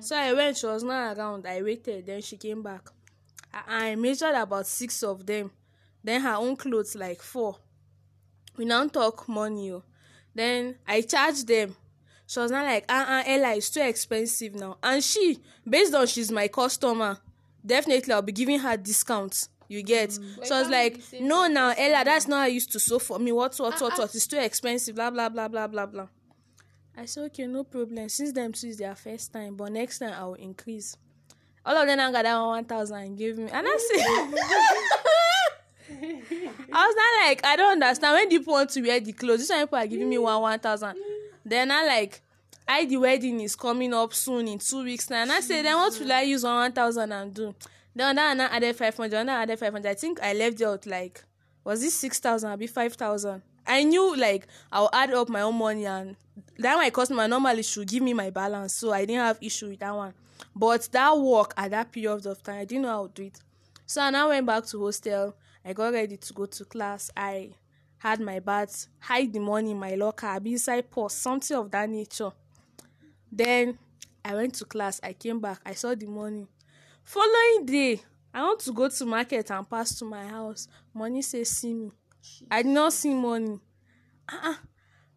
So I went, she was not around. I waited, then she came back. I, I measured about six of them. Then her own clothes like four. We now talk money. Oh. Then I charged them. She was not like, uh uh, Ella, it's too expensive now. And she, based on she's my customer, definitely I'll be giving her discounts. You get? so I was like, no, now Ella, that's not how I used to sew for me. What, what, what, Ah, what? It's too expensive. Blah blah blah blah blah blah. I said, okay, no problem. Since them two is their first time, but next time I will increase. All of them now got that one thousand and give me, and I said. [LAUGHS] I was not like I don't understand when people want to wear the clothes. This one people are giving me one one thousand. Then I like I the wedding is coming up soon in two weeks now. And I said then what will I use one one thousand and do? Then that and added five hundred, and I added five hundred. I think I left out like was this six thousand? Be five thousand. I knew like I'll add up my own money and that my customer normally should give me my balance, so I didn't have issue with that one. But that work at that period of time, I didn't know how to do it. So I now went back to hostel. I got ready to go to class. I had my bath, hide the money in my locker, be inside purse, something of that nature. Then I went to class. I came back. I saw the money. Following day, I want to go to market and pass to my house. Money say see me. I did not see money. Uh-uh.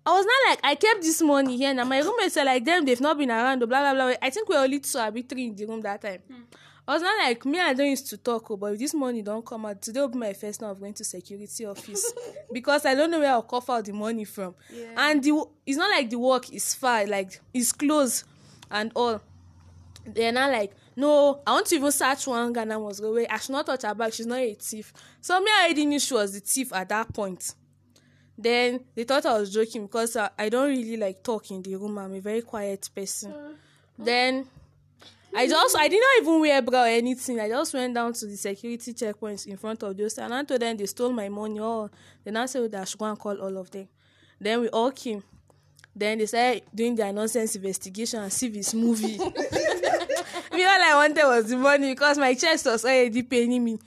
I was not like I kept this money here now. My roommates are like them, they've not been around, blah blah blah. I think we were only two be three in the room that time. I was not like me, I don't used to talk, oh, but if this money don't come out, today will be my first time of going to security office [LAUGHS] because I don't know where I'll cough out the money from. And the it's not like the work is far, like it's close and all. They're not like, no, I want to even search one Ghana must go away. I should not touch her bag. She's not a thief. So me, I already knew she was the thief at that point. Then they thought I was joking because I, I don't really like talk in the room. I'm a very quiet person. Then I just I did not even wear bra or anything. I just went down to the security checkpoints in front of those and I told them they stole my money. Oh, then I said that I should go and call all of them. Then we all came. Then they started doing their nonsense investigation and see this movie. [LAUGHS] me all I wanted was the money because my chest was already paining me.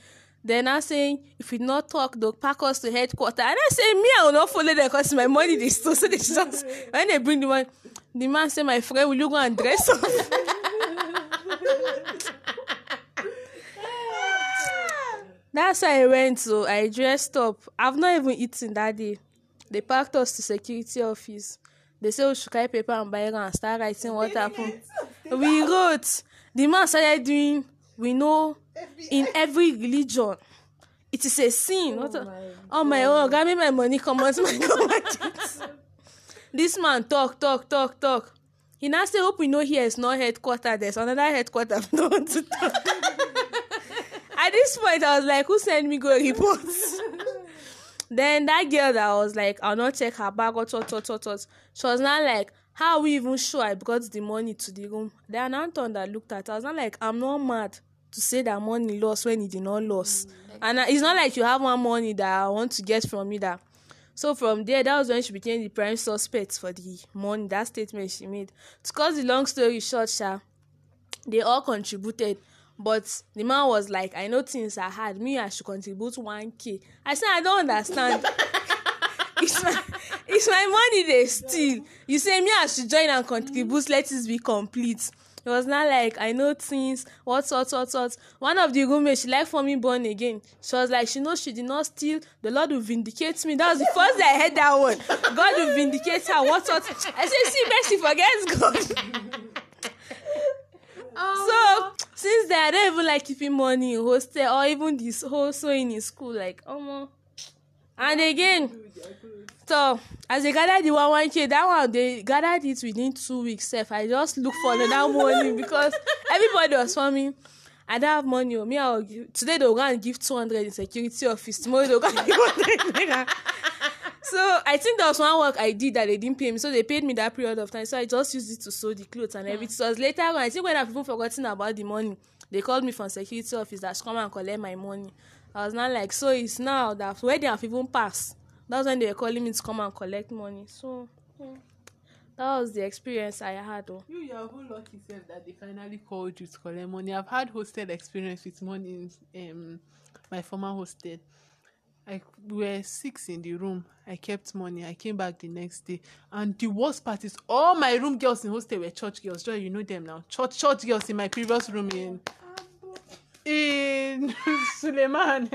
Then I saying if we not talk, they'll pack us to headquarters. And I say me, I will not follow them because my money they stole. [LAUGHS] So they just when they bring the money, the man say, My friend, will you go and dress up? [LAUGHS] That's how I went. So I dressed up. I've not even eaten that day. They packed us to security office. They said we should carry paper and biro and start writing what happened. We wrote. The man started doing. We know in every religion, it is a sin. What a, oh my god, give me my money come out my [LAUGHS] go This man talk, talk, talk, talk. He now say, hope we know here is not headquarters. There's another headquarters. [LAUGHS] No one to talk. At this point, I was like, who sent me go reports? [LAUGHS] then that girl that was like, I'll not check her bag or tot, tot, tot, tot. She was not like, how are we even sure I brought the money to the room? Then Anton that looked at her, I was not like, I'm not mad to say that money lost when it did not lose. Mm, and it's not like you have one money that I want to get from you that. So from there, that was when she became the prime suspect for the money, that statement she made. To cut the long story short, Sha, they all contributed. But the man was like, I know things are hard. Me, I should contribute 1K. I said, I don't understand. [LAUGHS] it's my it's my money they steal. You say me, I should join and contribute. Let it be complete. It was not like I know things, what, what, what, what. One of the roommates, she like for me born again. She was like, she knows she did not steal. The Lord will vindicate me. That was the first day I heard that one. God will vindicate her. What, what. I said, see, Mercy forgets God. [LAUGHS] Oh. So since then, I don't even like keeping money in hostel or even this whole sewing in school. Like, oh, and again, so as they gathered the one one k that one they gathered it within two weeks sef. I just look for another [LAUGHS] money because everybody was forming i don't have money o oh. me i give today they go and give two hundred in security office tomorrow they go and give hundred so i think there was one work i did that they didn't pay me so they paid me that period of time. So i just used it to sew the clothes and everything. So later on i think when i've even forgotten about the money they called me from security office that come and collect my money i was not like so it's now that wedding have even passed that's when they were calling me to come and collect money so yeah. that was the experience i had oh. you you're whole lucky self that they finally called you to collect money i've had hostel experience with money in um, my former hostel I we were six in the room. I kept money. I came back the next day, and the worst part is all my room girls in hostel were church girls. Joy, you know them now. Church church girls in my previous room in in [LAUGHS] Suleiman.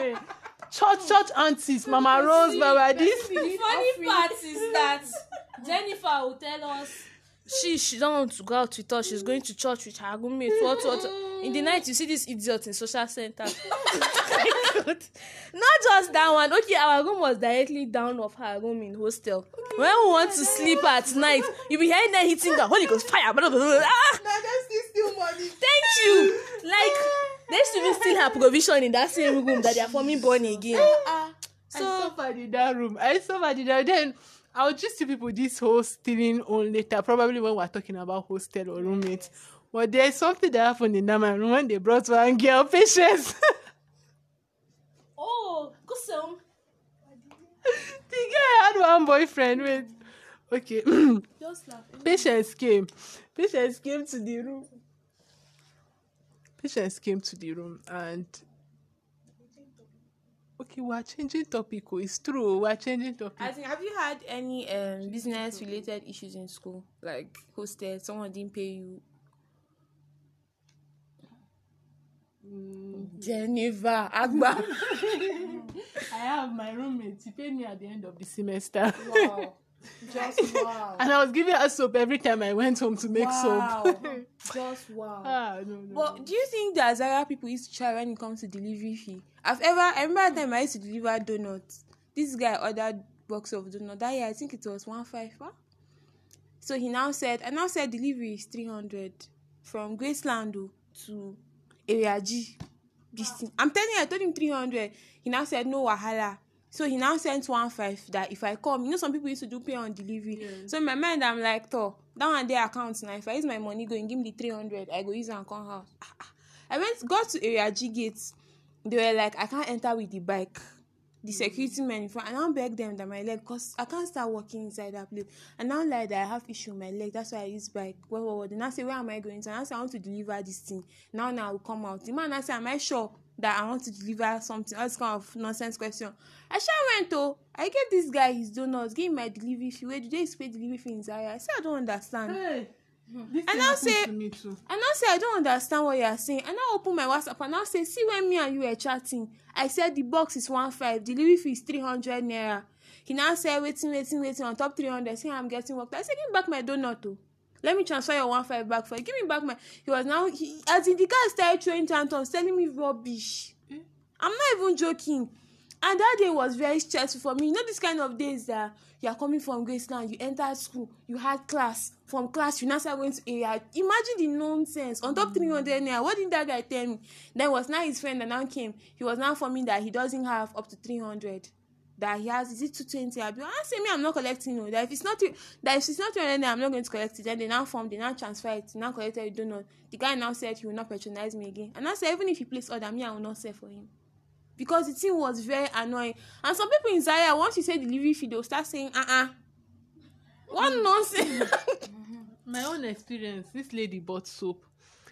church church aunties mama rose mama this. the funny part is that jennifer will tell us she she don't want to go out with us she's going to church with her roommate what what in the night you see this idiot in social center [LAUGHS] [LAUGHS] not just that one okay our room was directly down of her room in hostel when we want to sleep at night you be hearing them hitting the holy ghost fire blah, blah, blah, blah. ah na dem still money. thank you like they still still have provision in that same room that they are forming born again. Uh, [LAUGHS] so I suffered in that room. I suffered in that. Then I'll just see people this whole stealing on later, probably when we're talking about hostel or roommates. But there's something that happened in that room when they brought one girl patience. [LAUGHS] oh, some. the guy had one boyfriend with okay. [CLEARS THROAT] Just laugh. Patience came. Patience came to the room. Patience came to the room and okay, we're changing topic. Oh, it's true, we're changing topic. I think have you had any um business related issues in school? Like hosted, someone didn't pay you. Mm. Jennifer [LAUGHS] Agba. I have my roommate. He paid me at the end of the semester. Wow. [LAUGHS] [LAUGHS] Just wow. and I was giving her soap every time I went home to make wow. soap. [LAUGHS] Just wow. Ah, no, no, but no. do you think that Zaria people used to try when it comes to delivery fee? I've ever I remember the time I used to deliver donuts. This guy ordered box of donuts. That year I think it was one five. Huh? So he now said I now said delivery is three hundred from Graceland to Area G. This thing. I'm telling you, I told him three hundred. He now said no wahala So he now sent one five that if I come, you know some people used to do pay on delivery. So in my mind I'm like, "Toh, that one day account now. If I use my money, go and give me the three hundred, I go use am come house." Ah, ah. I went got to area G gate. They were like, "I can't enter with the bike." The security men in front, I now beg them that my leg, cause I can't start walking inside that place. And now like that I have issue with my leg, that's why I use bike. Well, well, well. Then I say, where am I going to? And I say, I want to deliver this thing. Now, now I will come out. The man I say, am I sure that I want to deliver something? All this kind of nonsense question. I sure went oh. I gave this guy his donuts, gave him my delivery fee. Wait, do they pay delivery fee in Zaria? I say I don't understand. Hey, this And now say-. And now say I don't understand what you are saying. And now open my WhatsApp and now say, see when me and you were chatting. I said the box is one five, delivery fee is three hundred naira. He now said waiting, waiting, waiting on top three hundred. Say I'm getting worked. I said give me back my donut too. Let me transfer your one five back for you. Give me back my. He was now he, as in the guy started throwing tantrums, telling me rubbish. I'm not even joking. And that day was very stressful for me. You know, this kind of days that you are coming from Graceland, you enter school, you had class. From class, you now start going to area. Imagine the nonsense. On top 300 naira, what did that guy tell me? Then was now his friend that now came. He was now informing that he doesn't have up to 300. That he has, is it 220? I say, me, I'm not collecting. No. That if it's not, that if it's not 300 naira, I'm not going to collect it. Then they now form, they now transfer it, now collected the donut. The guy now said he will not patronize me again. And I said, even if he place order, me, I will not sell for him because the thing was very annoying and some people in zaria once you say delivery fee they start saying uh uh what nonsense [LAUGHS] my own experience this lady bought soap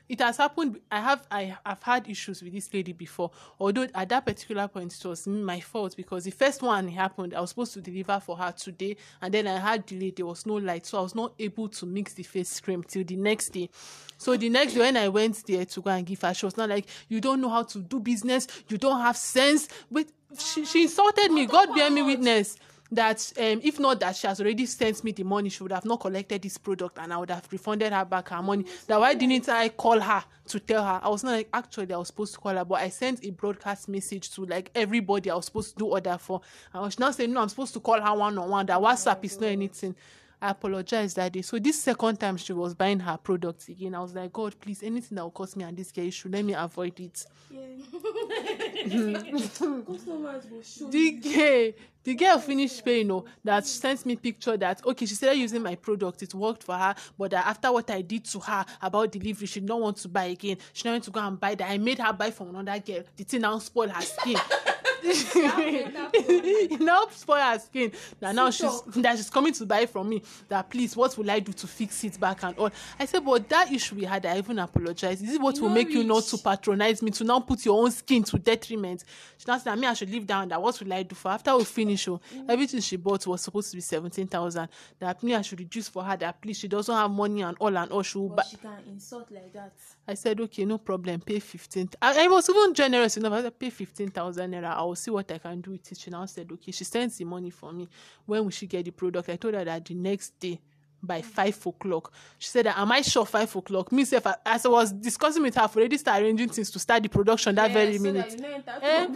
it has happened i have i have had issues with this lady before although at that particular point it was my fault because the first one happened i was supposed to deliver for her today and then i had delay there was no light so i was not able to mix the face cream till the next day. So the next day when i went there to go and give her she was not like you don't know how to do business you don't have sense but she, she insulted me god bear me witness that um, if not that she has already sent me the money she would have not collected this product and i would have refunded her back her money. That why didn't i call her to tell her? I was not like actually i was supposed to call her but i sent a broadcast message to like everybody i was supposed to do order for. And was now saying no i'm supposed to call her one on one that whatsapp is not anything I apologized that day. So this second time she was buying her products again, I was like, God, please, anything that will cost me and this girl issue, let me avoid it. [LAUGHS] the girl the girl finished paying oh that sent me picture that okay she started using my product it worked for her but that after what i did to her about delivery she don't want to buy again. She don't want to go and buy that. I made her buy from another girl. The thing now spoil her skin [LAUGHS] it now spoil her skin. That now she's that she's coming to buy from me. That please what will i do to fix it back and all? I said but that issue we had i even apologize is it what will make you not to patronize me to now put your own skin to detriment? She now said me i should leave down that what will i do for after we finish oh? Mm. Everything she bought was supposed to be seventeen thousand. That me i should reduce for her that please she doesn't have money and all and all. She will buy but she can insult like that I said, okay, no problem, pay 15. I, I was even generous enough. I said, pay 15,000 naira. I will see what I can do with it. She now said, okay, she sends the money for me. When will she get the product? I told her that the next day by five o'clock. She said, that, am I sure five o'clock? Me, self, as I was discussing with her, I've already started arranging things to start the production that very minute. Eh?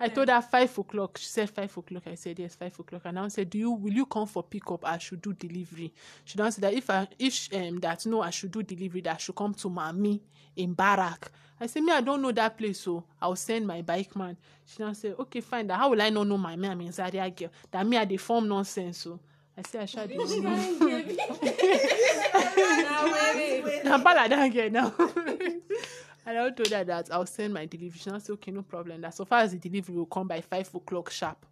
I told her five o'clock. She said five o'clock. I said yes, five o'clock. And I said, do you will you come for pickup? I should do delivery. She said that if I if um that no, I should do delivery. That I should come to Mami in Barak. I said me, I don't know that place, so I'll send my bike man. She now said, okay, fine. That how will I not know my man? I'm in Zaria girl. That me, I dey form nonsense. So I said I should. I'm bad that girl now. And I told her that I'll send my delivery. She now said, okay, no problem. That so far as the delivery will come by five o'clock sharp.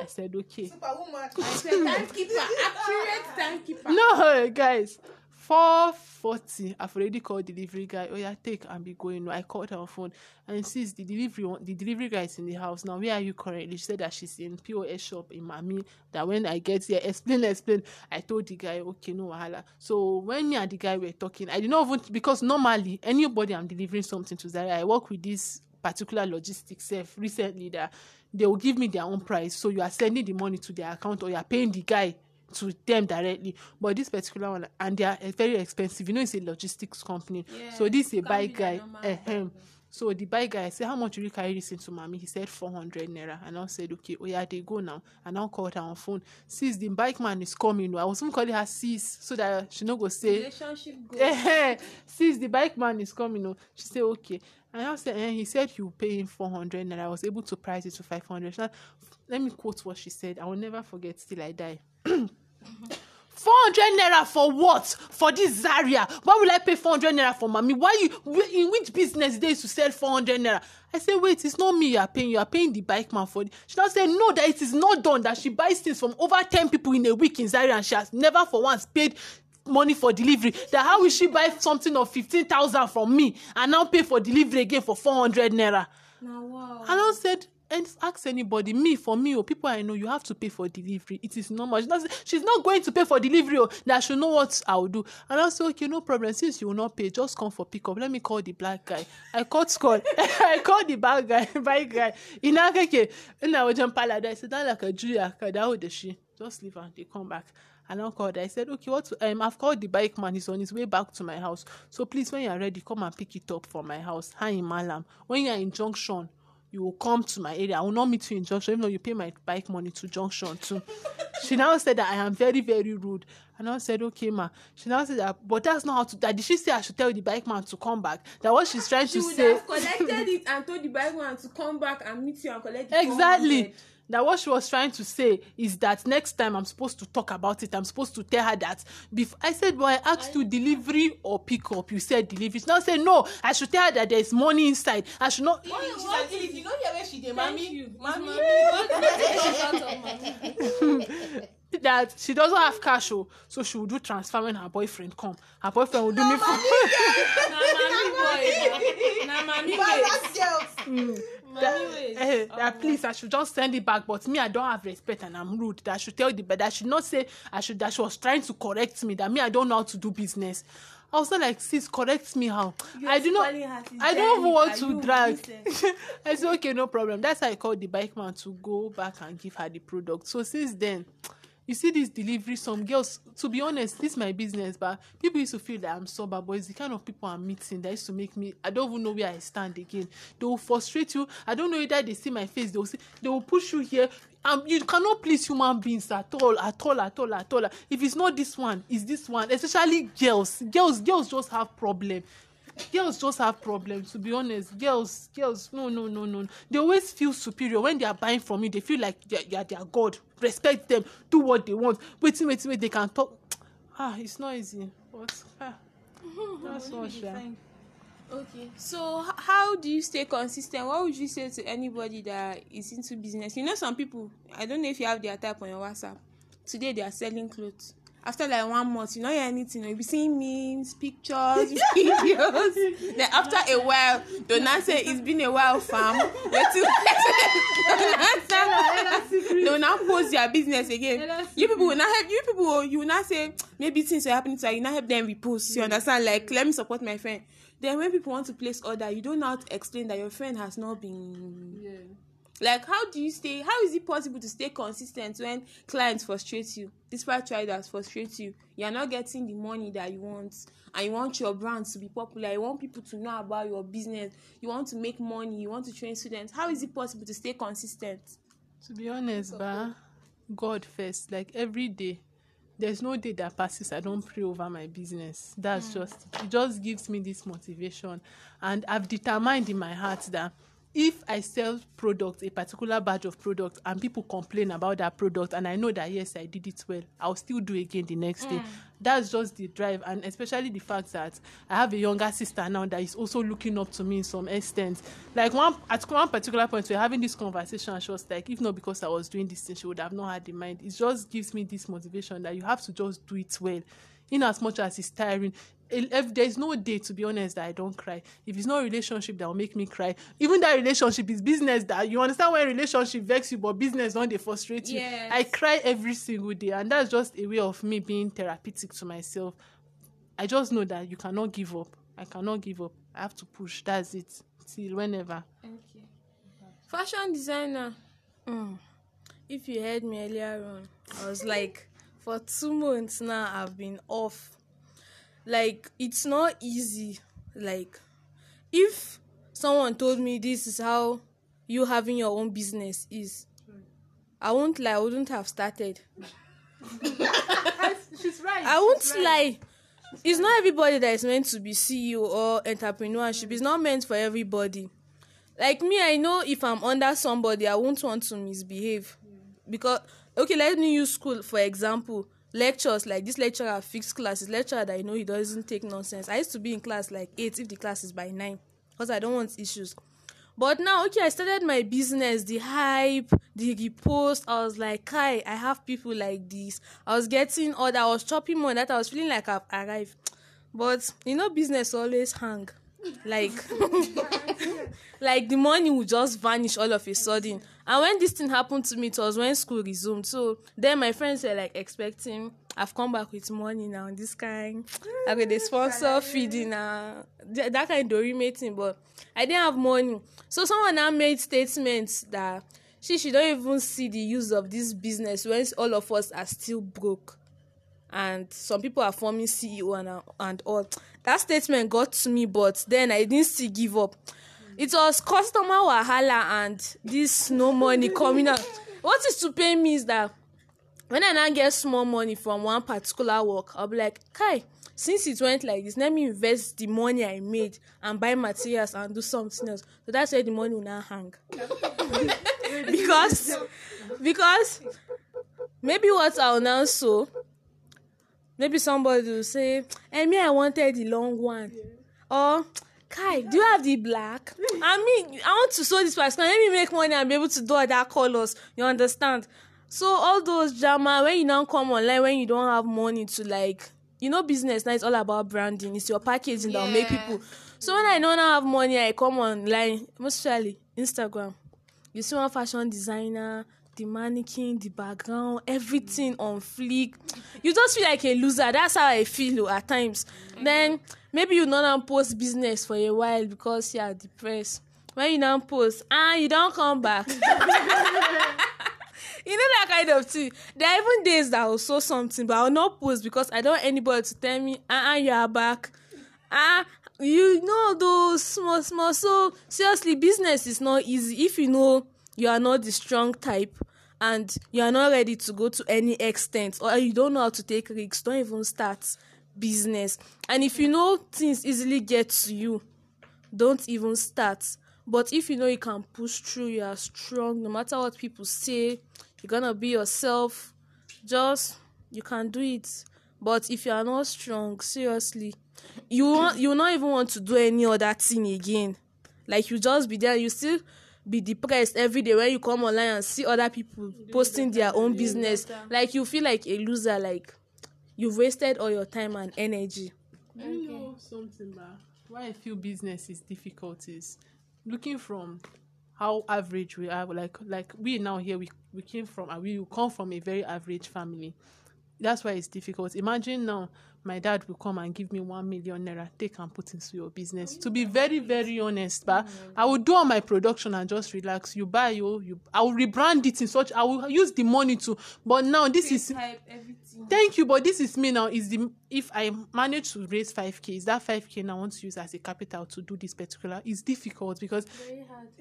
I said, okay. Superwoman. I said, timekeeper accurate timekeeper No, guys. 440. I've already called delivery guy. Oh yeah, take and be going. I called her on phone and since the delivery one- the delivery guy is in the house now. Where are you currently? She said that she's in POS shop in Mami. That when I get here, [LAUGHS] explain, explain. I told the guy, okay, no wahala. So when me and the guy were talking, I did not even because normally anybody I'm delivering something to I work with this particular logistics self recently that they will give me their own price. So you are sending the money to their account or you are paying the guy to them directly. But this particular one, and they are very expensive. You know, it's a logistics company. so this is a bike guy. Ehem. So the bike guy I said, How much will you carry this into Mami? He said four hundred naira. And I said, Okay, oh yeah, they go now. And I called her on phone. Sis, the bike man is coming. I was even calling her sis so that she no go say relationship goals Eh, since the bike man is coming oh she say okay And I said, eh, he said he will pay him 400 and I was able to price it to 500. She Let me quote what she said. I will never forget till I die. [CLEARS THROAT] 400 naira for what? For this Zaria. Why will I pay 400 naira for Mami? Why you, in which business days to sell 400 naira? I say wait, it's not me you are paying. You are paying the bike man for it. She now said, no, that it is not done. That she buys things from over 10 people in a week in Zaria and she has never for once paid money for delivery. That how will she buy something of 15,000 from me and now pay for delivery again for 400 naira? Now, wow. I said, and ask anybody, me for me or people I know, you have to pay for delivery. It is normal. She's not, she's not going to pay for delivery. Or that should know what I'll do. And I said, okay, no problem. Since you will not pay, just come for pickup. Let me call the black guy. I called Scott. [LAUGHS] I called the bad guy, [LAUGHS] bike guy. In Akeke, and I was jump I said, like a that would she. Just leave her. They come back. And I called. I said, okay, what? Um, I've called the bike man. He's on his way back to my house. So please, when you're ready, come and pick it up from my house. Hi, Malam. When you're in Junction, you will come to my area. I will not meet you in Junction, even though you pay my bike money to Junction too. she now said that I am very, very rude. And I said, okay, ma. She now said that, but that's not how to. That did she say I should tell the bike man to come back? That what she's trying She to say. She would have collected it and told the bike man to come back and meet you and collect the exactly 400. That what she was trying to say is that next time i'm supposed to talk about it i'm supposed to tell her that before i said well i asked you delivery or pick up. You said delivery. Now say no i should tell her that there is money inside. I should not What is that? If you know hear where she dey, mommy, mommy, [LAUGHS] that. She doesn't have cash oh so she will do transfer when her boyfriend come. Her boyfriend will do me for na mommy boy na mommy wait mommy wait eh, that please I should just send it back but me I don't have respect and I'm rude. That I should tell the but I should not say I should that she was trying to correct me that me I don't know how to do business. I was not like sis correct me how? I do not I don't even want to drag. [LAUGHS] I said okay no problem. That's how I called the bike man to go back and give her the product. So since then you see this delivery some girls to be honest this my business but people used to feel that i'm sober but it's the kind of people i'm meeting that used to make me i don't even know where i stand again. They will frustrate you. I don't know whether they see my face. They will see they will push you here. Um, you cannot please human beings at all at all at all at all. If it's not this one it's this one. Especially girls. Girls girls just have problem girls just have problems to be honest. Girls girls no no no no. They always feel superior when they are buying from you. They feel like they are, you are their god. Respect them. Do what they want. Wetin wetin wey they can talk. Ah it's not easy. But ah. That's all sha Okay, so how do you stay consistent? What would you say to anybody that is into business? You know, some people, I don't know if you have their type on your WhatsApp. Today they are selling clothes. After like one month, you don't hear anything. You'll be seeing memes, pictures, [LAUGHS] videos. then after a while, not say it's been a while, fam. Till [LAUGHS] they'll now post their business again. You people will not help. You people, you will not say maybe things are happening to her. You not help them repost. You understand? Like let me support my friend. Then when people want to place order, you don't to explain that your friend has not been yeah. Like how do you stay how is it possible to stay consistent when clients frustrate you despite traders frustrate you you? Are not getting the money that you want and you want your brand to be popular. You want people to know about your business. You want to make money. You want to train students. How is it possible to stay consistent? To be honest ba god first. Like every day there's no day that passes i don't pray over my business. That's just it just gives me this motivation. And i've determined in my heart that if i sell product a particular batch of product and people complain about that product and i know that yes i did it well i'll still do again the next day. Mm. That's just the drive and especially the fact that i have a younger sister now that is also looking up to me in some extent. Like one at one particular point we we're having this conversation and she was like if not because i was doing this thing she would have not had the mind. It just gives me this motivation that you have to just do it well in as much as it's tiring if there's no day to be honest that i don't cry. If it's not relationship that will make me cry even that relationship is business that you understand when relationship vex you but business don they frustrate you. Yes. i cry every single day and that's just a way of me being therapeutic to myself. I just know that you cannot give up. I cannot give up. I have to push. That's it. Till whenever. Okay fashion designer. Mm. If you heard me earlier on, I was like, for two months now, I've been off. Like, it's not easy. Like, if someone told me this is how you having your own business is, I won't lie, I wouldn't have started. she's right I won't lie. it's not everybody that is meant to be ceo or entrepreneurship it's not meant for everybody like me i know if i'm under somebody i won't want to misbehave because okay let me use school for example lectures like this lecturer fixed classes lecturer that i know he doesn't take nonsense. I used to be in class like eight if the class is by nine because i don't want issues. But now okay i started my business the hype the repost. I was like kai i have people like this. I was getting order i was chopping more that i was feeling like i've arrived. But you know business always hang like [LAUGHS] like the money will just vanish all of a sudden. And when this thing happened to me it was when school resumed. So then my friends were like expecting i've come back with money now this kind. I go dey sponsor feeding na uh, that kind dorime thing but i didn't have money. So someone now made statements that she she don't even see the use of this business when all of us are still broke and some people are forming ceo and, and all. That statement got to me but then i didn't still give up. It was customer wahala and this no money coming out. What is to pay me is that when i now get small money from one particular work i'll be like kai since it went like this let me invest the money i made and buy materials and do something else. So that's where the money will now hang. [LAUGHS] Because because maybe what i'll now sow maybe somebody will say hey me i wanted the long one. Or kai do you have the black? I mean i want to sew this person let me make money and be able to do other colors. You understand? So all those drama when you now come online when you don't have money to like you know business now it's all about branding. It's your packaging that will make people so when i don't have money i come online mostly instagram. You see one fashion designer the mannequin the background everything on fleek. You just feel like a loser. That's how i feel at times. Then maybe you now post business for a while because you are depressed. When you now post ah you don't come back. [LAUGHS] You know that kind of thing. There are even days that i will sew something but i will not post because i don't want anybody to tell me ah uh-uh, you are back. Ah you know those small small. So seriously business is not easy. If you know you are not the strong type and you are not ready to go to any extent or you don't know how to take risks don't even start business. And if you know things easily get to you don't even start. But if you know you can push through you are strong no matter what people say you're gonna be yourself just you can do it. But if you are not strong seriously you want you not even want to do any other thing again. Like you just be there you still be depressed every day when you come online and see other people posting their own business. like you feel like a loser like you've wasted all your time and energy. you know something ba why i feel business is difficult is looking from how average we are like like we now here we we came from and we come from a very average family. That's why it's difficult. Imagine now my dad will come and give me one million naira take and put into your business. To be very very honest but i will do all my production and just relax. You buy you you i will rebrand it in such i will use the money to but now this is thank you but this is me now. Is the if i manage to raise 5k is that 5k now i want to use as a capital to do this particular? It's difficult because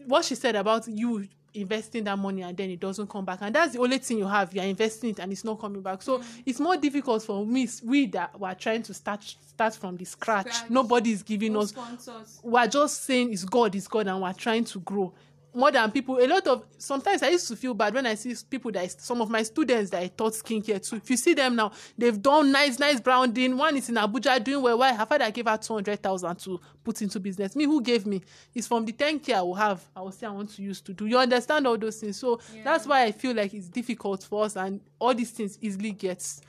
what she said about you investing that money and then it doesn't come back and that's the only thing you have you're investing it and it's not coming back so mm. it's more difficult for me we that were trying to start start from the scratch, scratch. nobody is giving no us sponsors. we're just saying it's god it's god and we're trying to grow more than people a lot of sometimes i used to feel bad when i see people that some of my students that i taught skincare to. If you see them now they've done nice nice branding. One is in abuja doing well. Why? Her father gave her 200000 to put into business. Me who gave me? It's from the 10k i will have i will say i want to use to do. You understand all those things. So yeah. that's why i feel like it's difficult for us and all these things easily gets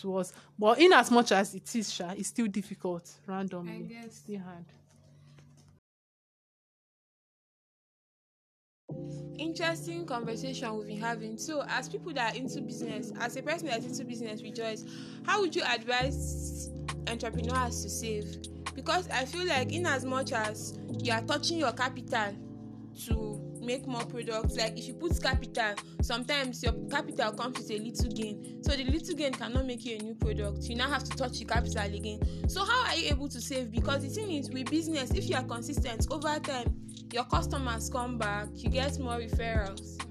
to us. But in as much as it is sha it's still difficult randomly. It's still hard interesting conversation we've been having. So as people that are into business as a person that's into business rejoice how would you advise entrepreneurs to save? Because i feel like in as much as you are touching your capital to make more products like if you put capital sometimes your capital comes with a little gain so the little gain cannot make you a new product you now have to touch your capital again so how are you able to save because the thing is with business if you are consistent over time your customers come back you get more referrals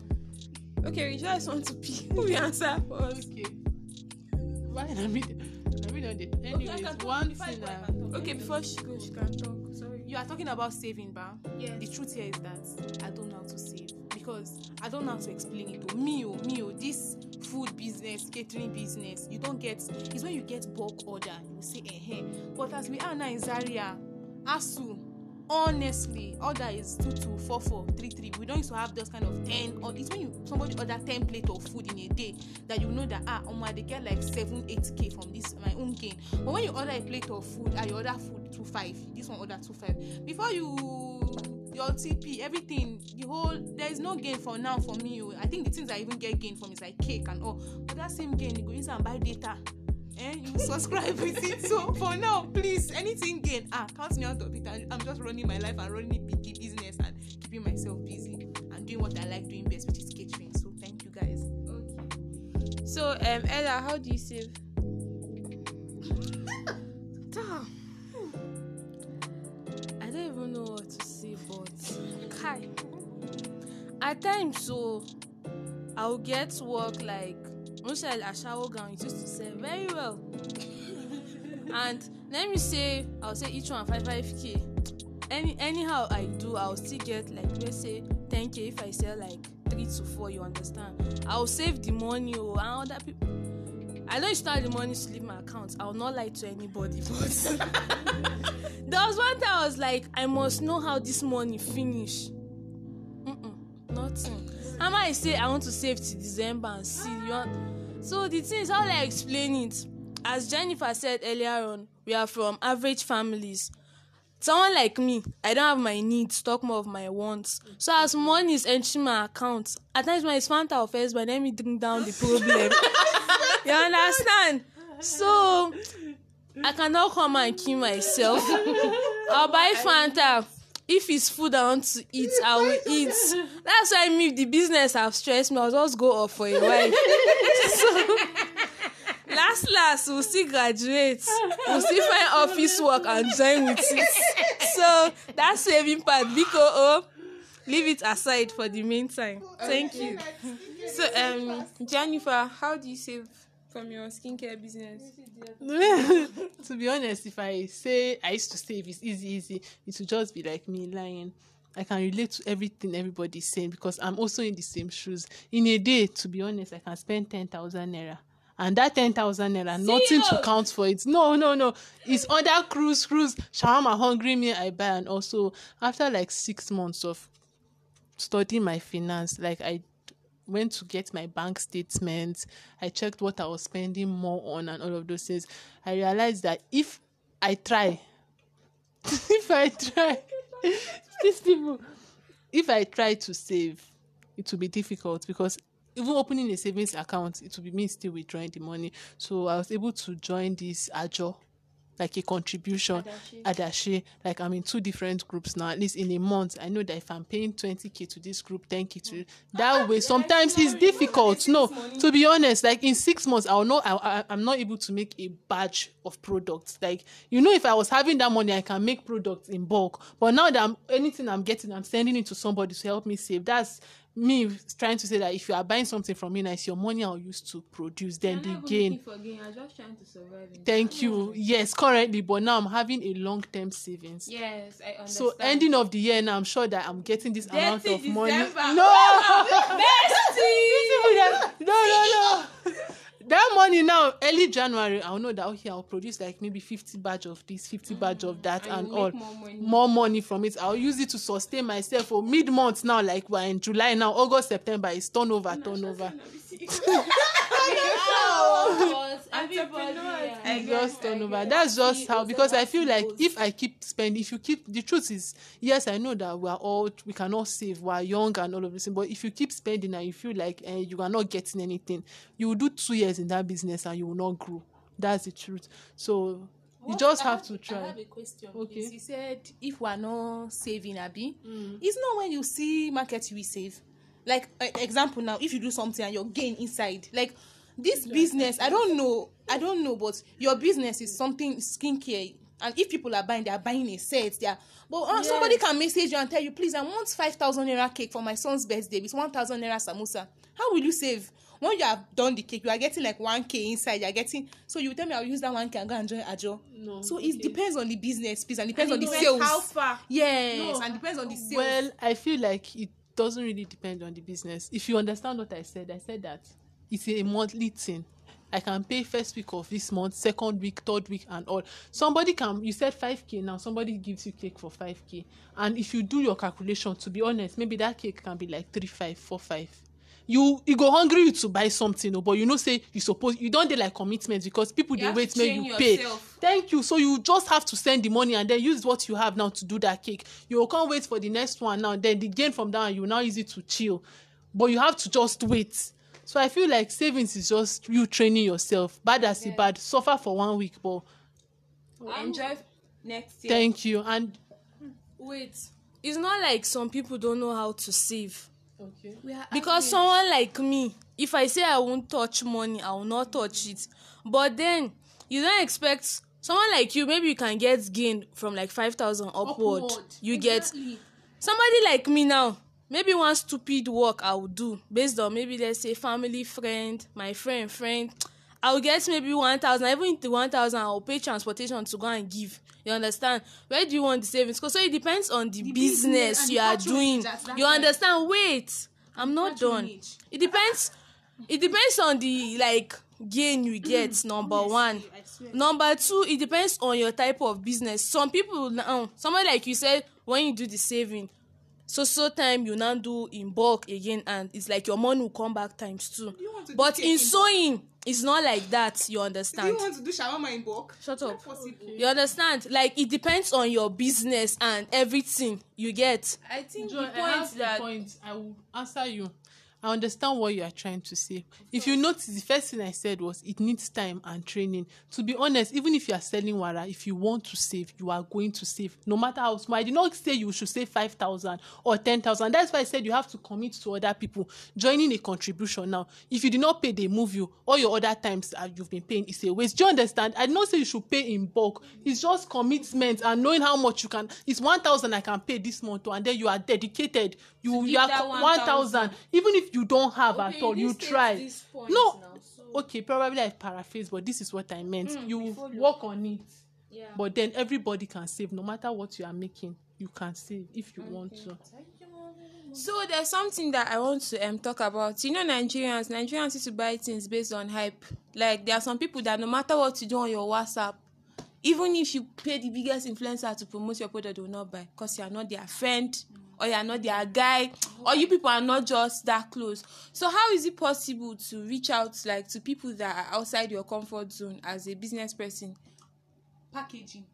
okay we just want to pee who will answer first. okay why na me na me the. Okay, Anyways, can one thing. go, I can talk. Okay, before she goes, she can talk. You are talking about saving, ba. Yes. The truth here is that I don't know how to save because I don't know how to explain it. Oh, me, oh, me, oh, this food business, catering business, you don't get. It's when you get bulk order, you say, eh, eh. But as we are now in Zaria, Asu, honestly, order is two two four four three three. We don't used to have those kind of ten. Or it's when you somebody order ten plate of food in a day that you know that ah, oh my, they get like seven eight k from this my own gain. But when you order a plate of food, ah, you order food two five. This one order two five. Before you your TP, everything, the whole there is no gain for now for me. oh. I think the things I even get gain from is like cake and all. But that same gain, you go use and buy data. Eh, you subscribe with it. So for now, please, anything gain, ah, count me out of it. I'm just running my life and running the business and keeping myself busy and doing what I like doing best, which is catering. So thank you guys. Okay. So, um, Ella, how do you save? [LAUGHS] Damn. I don't even know what to say, but Kai. At times, so I'll get work like most like a shower gown. It used to sell very well. and let me say, I'll say each one five five k. Any anyhow I do, I'll still get like let's say ten k if I sell like three to four. You understand? I'll save the money oh and other people. I don't start the money to leave my account. I'll not lie to anybody, but [LAUGHS] there was one time I was like, I must know how this money finish. Mm-mm, nothing. How I say I want to save till December and see you want. So the thing is, how I explain it? As Jennifer said earlier on, we are from average families. Someone like me, I don't have my needs, talk more of my wants. So as money is entering my account, at times it's Fanta first, but let me bring down the problem. [LAUGHS] you understand? So I cannot come and kill myself. I'll buy Fanta. If it's food I want to eat, I will eat. That's why I me, the business have stressed me. I'll just go off for a while. [LAUGHS] so, last last we'll still graduate we'll still find office work and join with it so that saving part biko oh leave it aside for the meantime thank you so um jennifer how do you save from your skincare business [LAUGHS] to be honest, if I say I used to save it's easy, easy, it would just be like me lying. I can relate to everything everybody's saying because I'm also in the same shoes. In a day, to be honest, I can spend ten thousand naira. And that ten thousand naira, nothing to count for it. No, no, no. It's under cruise, cruise, shawarma, hungry me, I buy. And also, after like six months of studying my finance, like I went to get my bank statements i checked what i was spending more on and all of those things i realized that if i try [LAUGHS] if i try [LAUGHS] these people if i try to save it will be difficult because even opening a savings account it will be me still withdrawing the money. So i was able to join this ajo like a contribution. Adashi. Like i'm in two different groups now at least in a month. I know that if i'm paying 20k to this group 10k to that way sometimes it's difficult. No to be honest like in six months i'll know I, I, i'm not able to make a batch of products. Like you know if i was having that money i can make products in bulk. But now that I'm, anything i'm getting i'm sending it to somebody to help me save. That's me trying to say that if you are buying something from me now it's your money i'll use to produce then the gain gain. I'm just trying to survive. Thank you. Yes, currently, but now I'm having a long term savings. Yes, I understand. So ending of the year now, I'm sure that I'm getting this amount of Dirty money. December. No, [LAUGHS] [LAUGHS] no, no, no. [LAUGHS] That money now, early January, I'll know that okay, I'll produce like maybe 50 batch of this, 50 batch of that, And and, all. more money. More money from it. I'll use it to sustain myself for mid month now, like we're in July now, August, September, it's turnover, turnover. [LAUGHS] [LAUGHS] just turnover. That's just how because I feel like if I keep spending, if you keep the truth is yes, I know that we are all we cannot save, we are young and all of this, thing, but if you keep spending and you feel like eh, you are not getting anything, you will do two years in that business and you will not grow. That's the truth. So you What- just I have to try. I have a question. Okay. please. You said if we're not saving, Abby, it's not when you see market you will save. Like uh, example now, if you do something and your gain inside, like this business, I don't know, I don't know, but your business is something skincare. And if people are buying, they are buying a set. They are, but uh, somebody can message you and tell you, please, I want five thousand naira cake for my son's birthday with one thousand naira samosa. How will you save? when you have done the cake you are getting like one k inside you are getting so you tell me i will use that one k and go and join ajo No, so okay. it depends on the business please and depends And on it the depends sales how far. yes No. and depends on the sales Well, I feel like it doesn't really depend on the business. If you understand what I said, I said that it's a monthly thing. I can pay first week of this month, second week, third week, and all. Somebody can you said five k now. Somebody gives you cake for five k, and if you do your calculation, to be honest, maybe that cake can be like three five, four five. You e go hungry you to buy something o but you know say you suppose you don dey like commitment because people You dey to wait make you pay yourself. thank you so you just have to send the money and then use what you have now to do that cake you go come wait for the next one now then the gain from that one you now use it to chill but you have to just wait so i feel like savings is just you training yourself bad as e bad suffer for one week but enjoy next year. thank you and Wait, it's not like some people don't know how to save. okay because someone like me if i say i won't touch money i will not touch it but then you don't expect someone like you maybe you can get gain from like five thousand upward. Upward. you get somebody like me now maybe one stupid work i will do based on maybe let's say family friend my friend friend. I will get maybe one thousand even if the one thousand i will pay transportation to go and give. You understand? Where do you want the savings? Go so it depends on the, The business, business you are doing. you time. understand? Wait i'm not done. it depends it depends on the like gain you get [CLEARS THROAT] number one. Number two it depends on your type of business. Some people now somebody like you said when you do the saving so so time you now do in bulk again and it's like your money will come back times two. You want to do but cake in in sewing it's not like that you do understand you want to do shawarma in bulk? Shut up. Not you understand? Like it depends on your business and everything you get. I think Joy, the I point have the that point. I will answer you. I understand what you are trying to say. If you notice, the first thing I said was it needs time and training. To be honest, even if you are selling wara, if you want to save, you are going to save, no matter how small. I did not say you should save five thousand or ten thousand. That's why I said you have to commit to other people. Joining a contribution now. If you did not pay, they move you. All your other times you've been paying is a waste. Do you understand? I did not say you should pay in bulk. It's just commitment and knowing how much you can. It's one thousand I can pay this month, and then you are dedicated. You you are 1,000. 1,000 even if you don't have Okay, at all you you try. no now, so- okay probably i paraphrase but this is what i meant. Mm, you work on it. Yeah. but then everybody can save no matter what you are making you can save if you want to. So there's something that I want to um talk about. You know, Nigerians, Nigerians used to buy things based on hype. Like there are some people that no matter what you do on your WhatsApp, even if you pay the biggest influencer to promote your product, they will not buy because you are not their friend or you are not their guy or you people are not just that close. So how is it possible to reach out like to people that are outside your comfort zone as a business person? packaging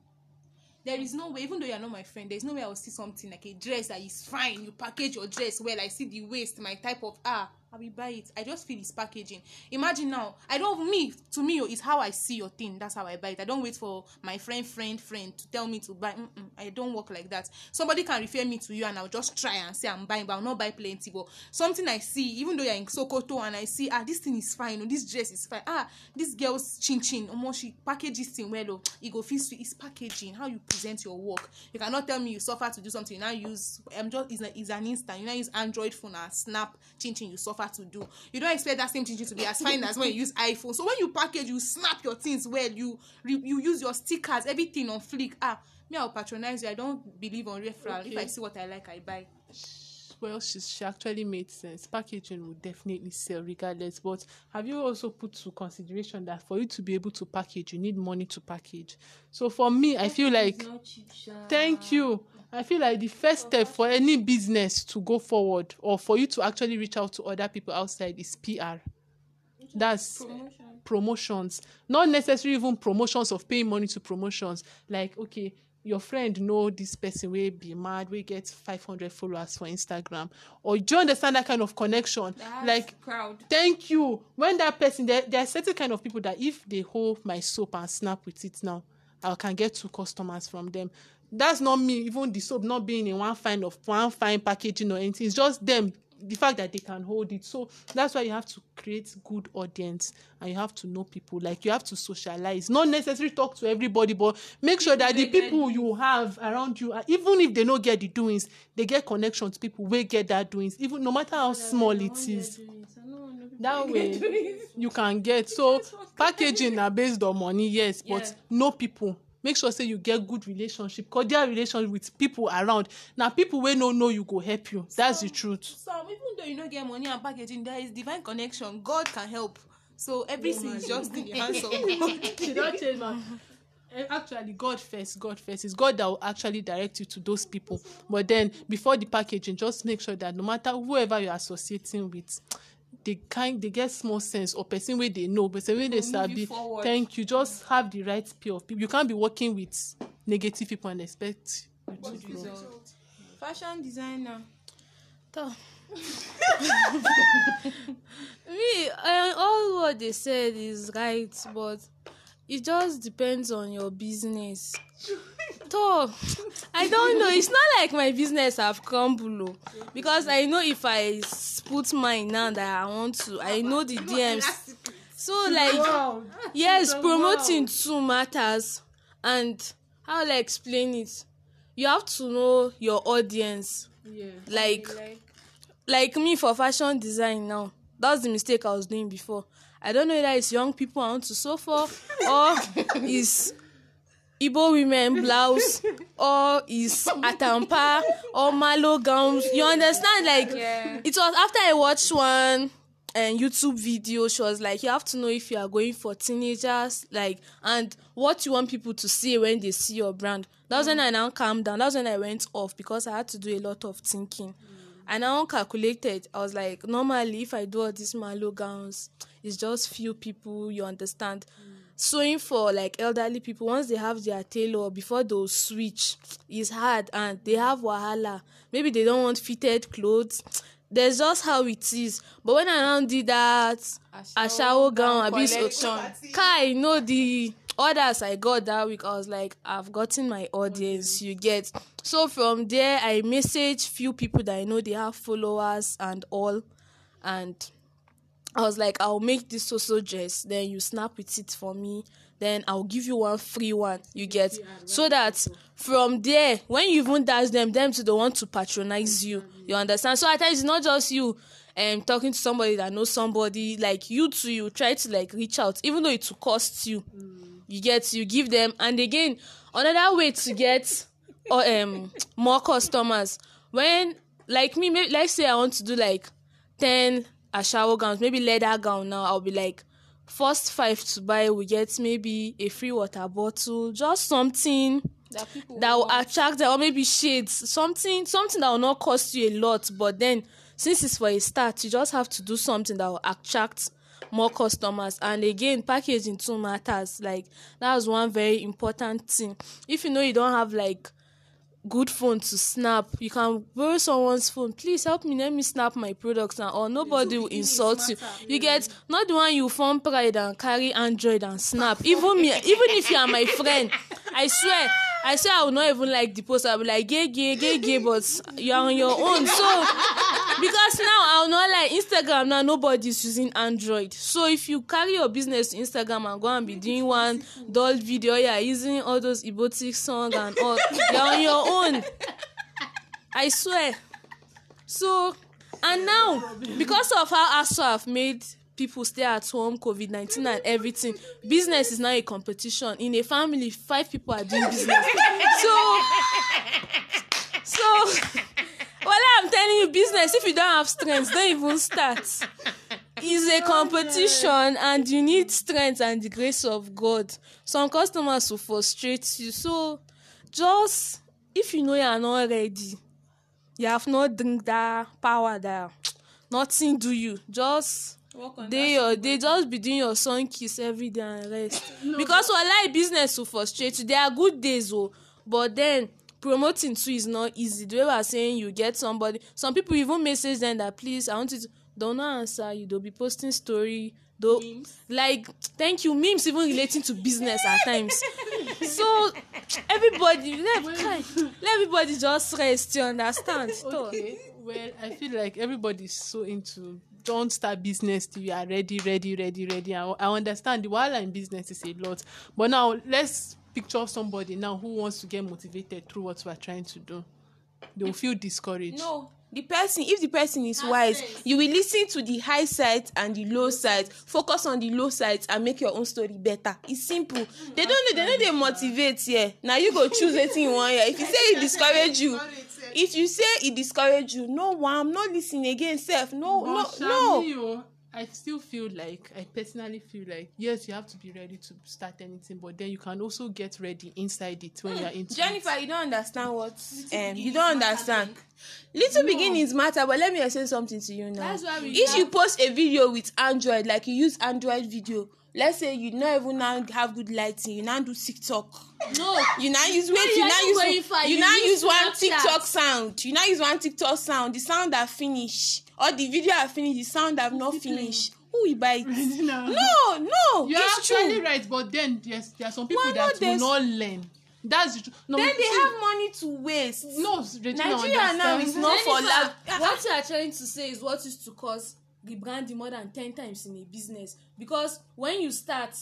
there is no way even though you are not my friend there is no way i will see something like a dress that is fine you package your dress well i see the waist my type of ah i will buy it. I just feel it's packaging. Imagine now i don't me to me oh, it's how i see your thing. That's how i buy it. I don't wait for my friend friend friend to tell me to buy. Mm-mm, i don't work like that. Somebody can refer me to you and i'll just try and say i'm buying but i'll not buy plenty. But something i see even though you're in sokoto and i see ah this thing is fine oh this dress is fine. Ah this girl's chin chin omo she package this thing well oh e go fit sweet. It's packaging. How you present your work. You cannot tell me you suffer to do something. You now use um, just it's, a, it's an instant. You now use android phone and snap chin chin you suffer to do. You don't expect that same chin to be as fine as when you use iphone. So when you package you snap your things well. You you use your stickers everything on flick. Ah me i will patronize you. I don't believe on referral. If i see what i like i buy. Well she, she actually made sense. Packaging will definitely sell regardless. But have you also put to consideration that for you to be able to package you need money to package? So for me i feel like thank you i feel like the first step for any business to go forward or for you to actually reach out to other people outside is pr that's promotions. Not necessarily even promotions of paying money to promotions. Like okay your friend know this person will be mad we get five hundred followers for instagram. Or do you understand that kind of connection? Like crowd. thank you. When that person there there are certain kind of people that if they hold my soap and snap with it now i can get two customers from them that's not me even the soap not being in one fine of one fine packaging or anything. It's just them the fact that they can hold it. So that's why you have to create good audience and you have to know people. Like you have to socialize. Not necessarily talk to everybody but make sure that the people you have around you are, even if they no get the doings they get connection to people wey get that doings even no matter how small it is. that way you can get. So [LAUGHS] packaging na based on money yes but know people make sure say you get good relationship cordial relationship with people around. Na people wey no know you go help you. That's the truth. some even though you no get money and packaging there is divine connection. God can help. So everything is just in the [LAUGHS] hands of [LAUGHS] god. She don change my Eh, actually god first god first. It's god that will actually direct you to those people. But then before the packaging just make sure that no matter whoever you're associating with they kind they get small sense or person wey dey know person wey dey sabi thank you just have the right pair of people you can't be working with negative people and expect you to Good grow. result. fashion designer Toh. [LAUGHS] me uh, all what they said is right but it just depends on your business. Toh, i don't know. It's not like my business have crumble o because i know if i put mine now that i want to i know the dms so like yes promoting too matters. And how will i explain it? You have to know your audience. Yeah. like? like me for fashion design now. That's the mistake i was doing before i don't know whether it's young people i want to sew for or is igbo women blouse or is atampa or malo gowns. You understand? Like Yeah. it was after i watched one um, youtube video she was like you have to know if you are going for teenagers like and what you want people to see when they see your brand. That was when i now calmed down. That was when i went off because i had to do a lot of thinking. And I now calculated. I was like, normally, if I do all these malo gowns, it's just few people. You understand? Sewing for like elderly people, once they have their tailor, before they'll switch, is hard and they have wahala. Maybe they don't want fitted clothes. There's just how it is. But when I now did that, ashawo gown, abi so. Kai, know the orders I got that week, I was like, I've gotten my audience, mm. you get. So from there, I message few people that I know they have followers and all, and I was like, I'll make this so dress, then you snap with it for me, then I'll give you one free one, you get. So that from there, when you even dash them, them too, they want to patronize you. You understand? So at times it's not just you um talking to somebody that knows somebody, like you too, you try to like reach out, even though it will cost you. You get you give them and again another way to get or um more customers when like me maybe let's say I want to do like ten ashawo gowns maybe leather gown now I'll be like first five to buy we get maybe a free water bottle just something That people that will want. attract them or maybe shades something something that will not cost you a lot but then since it's for a start you just have to do something that will attract more customers and again packaging too matters like that's one very important thing if you know you don't have like good phone to snap. You can borrow someone's phone. Please help me let me snap my products now or nobody will insult you. you get not the one you form pride and carry android and snap. even me even if you are my friend [LAUGHS] i swear i swear i will not even like the post. I will be like gay gay gay gay but you are on your own. So because now i will not like instagram now nobody is using android. So if you carry your business to instagram and go and be doing one dull video are using all those erotic song and all you are on your own. I swear. So and now because of how aso have made people stay at home covid nineteen and everything. Business is now a competition. In a family five people are doing business. So so well i'm telling you business if you don't have strength don't even start. It's a competition and you need strength and the grace of god. Some customers will frustrate you. So just if you know you are not ready you have not drink that power that nothing do you. Just dey your dey just be doing your sun kiss every day and rest. Because wallahi business will frustrate you. There are good days o but then promoting too is not easy. The way we are saying you get somebody some people even message them that please i want you to don not answer you. They'll be posting story though like thank you memes even relating to business at times. [LAUGHS] So everybody let, let everybody just rest you understand. [LAUGHS] Okay, well, I feel like everybody's so into don't start business till you are ready, ready, ready, ready. I, I understand the while in business is a lot, but now let's picture somebody now who wants to get motivated through what we are trying to do. they will feel discouraged. no the person if the person is wise you will listen to the high sides and the low sides. Focus on the low sides and make your own story better. It's simple. Mm, they don't they no dey motivate here. Na you go choose wetin you wan hear if you say e discourage you if you say e discourage you no wam no lis ten again sef no no no. oh, I still feel like I personally feel like yes, you have to be ready to start anything, but then you can also get ready inside it when you're into jennifer it. you don't understand what um, you don't understand. little beginnings matter but let me explain something to you now. If have- you post a video with android like you use android video let's say you no even now have good lighting you now do tiktok. No. You now use wait you you are now use you. You now use one Snapchat. tiktok sound. You now use one tiktok sound. The sound that finish or the video have finish the sound have not finish who will buy it? [LAUGHS] No no it's actually true right, but then yes, there are some people Why that will there's- not learn. That's the truth. No, then they see, have money to waste. No Regina Nigeria now is not for love what you are trying to say is what is to cause rebranding more than ten times in a business. Because when you start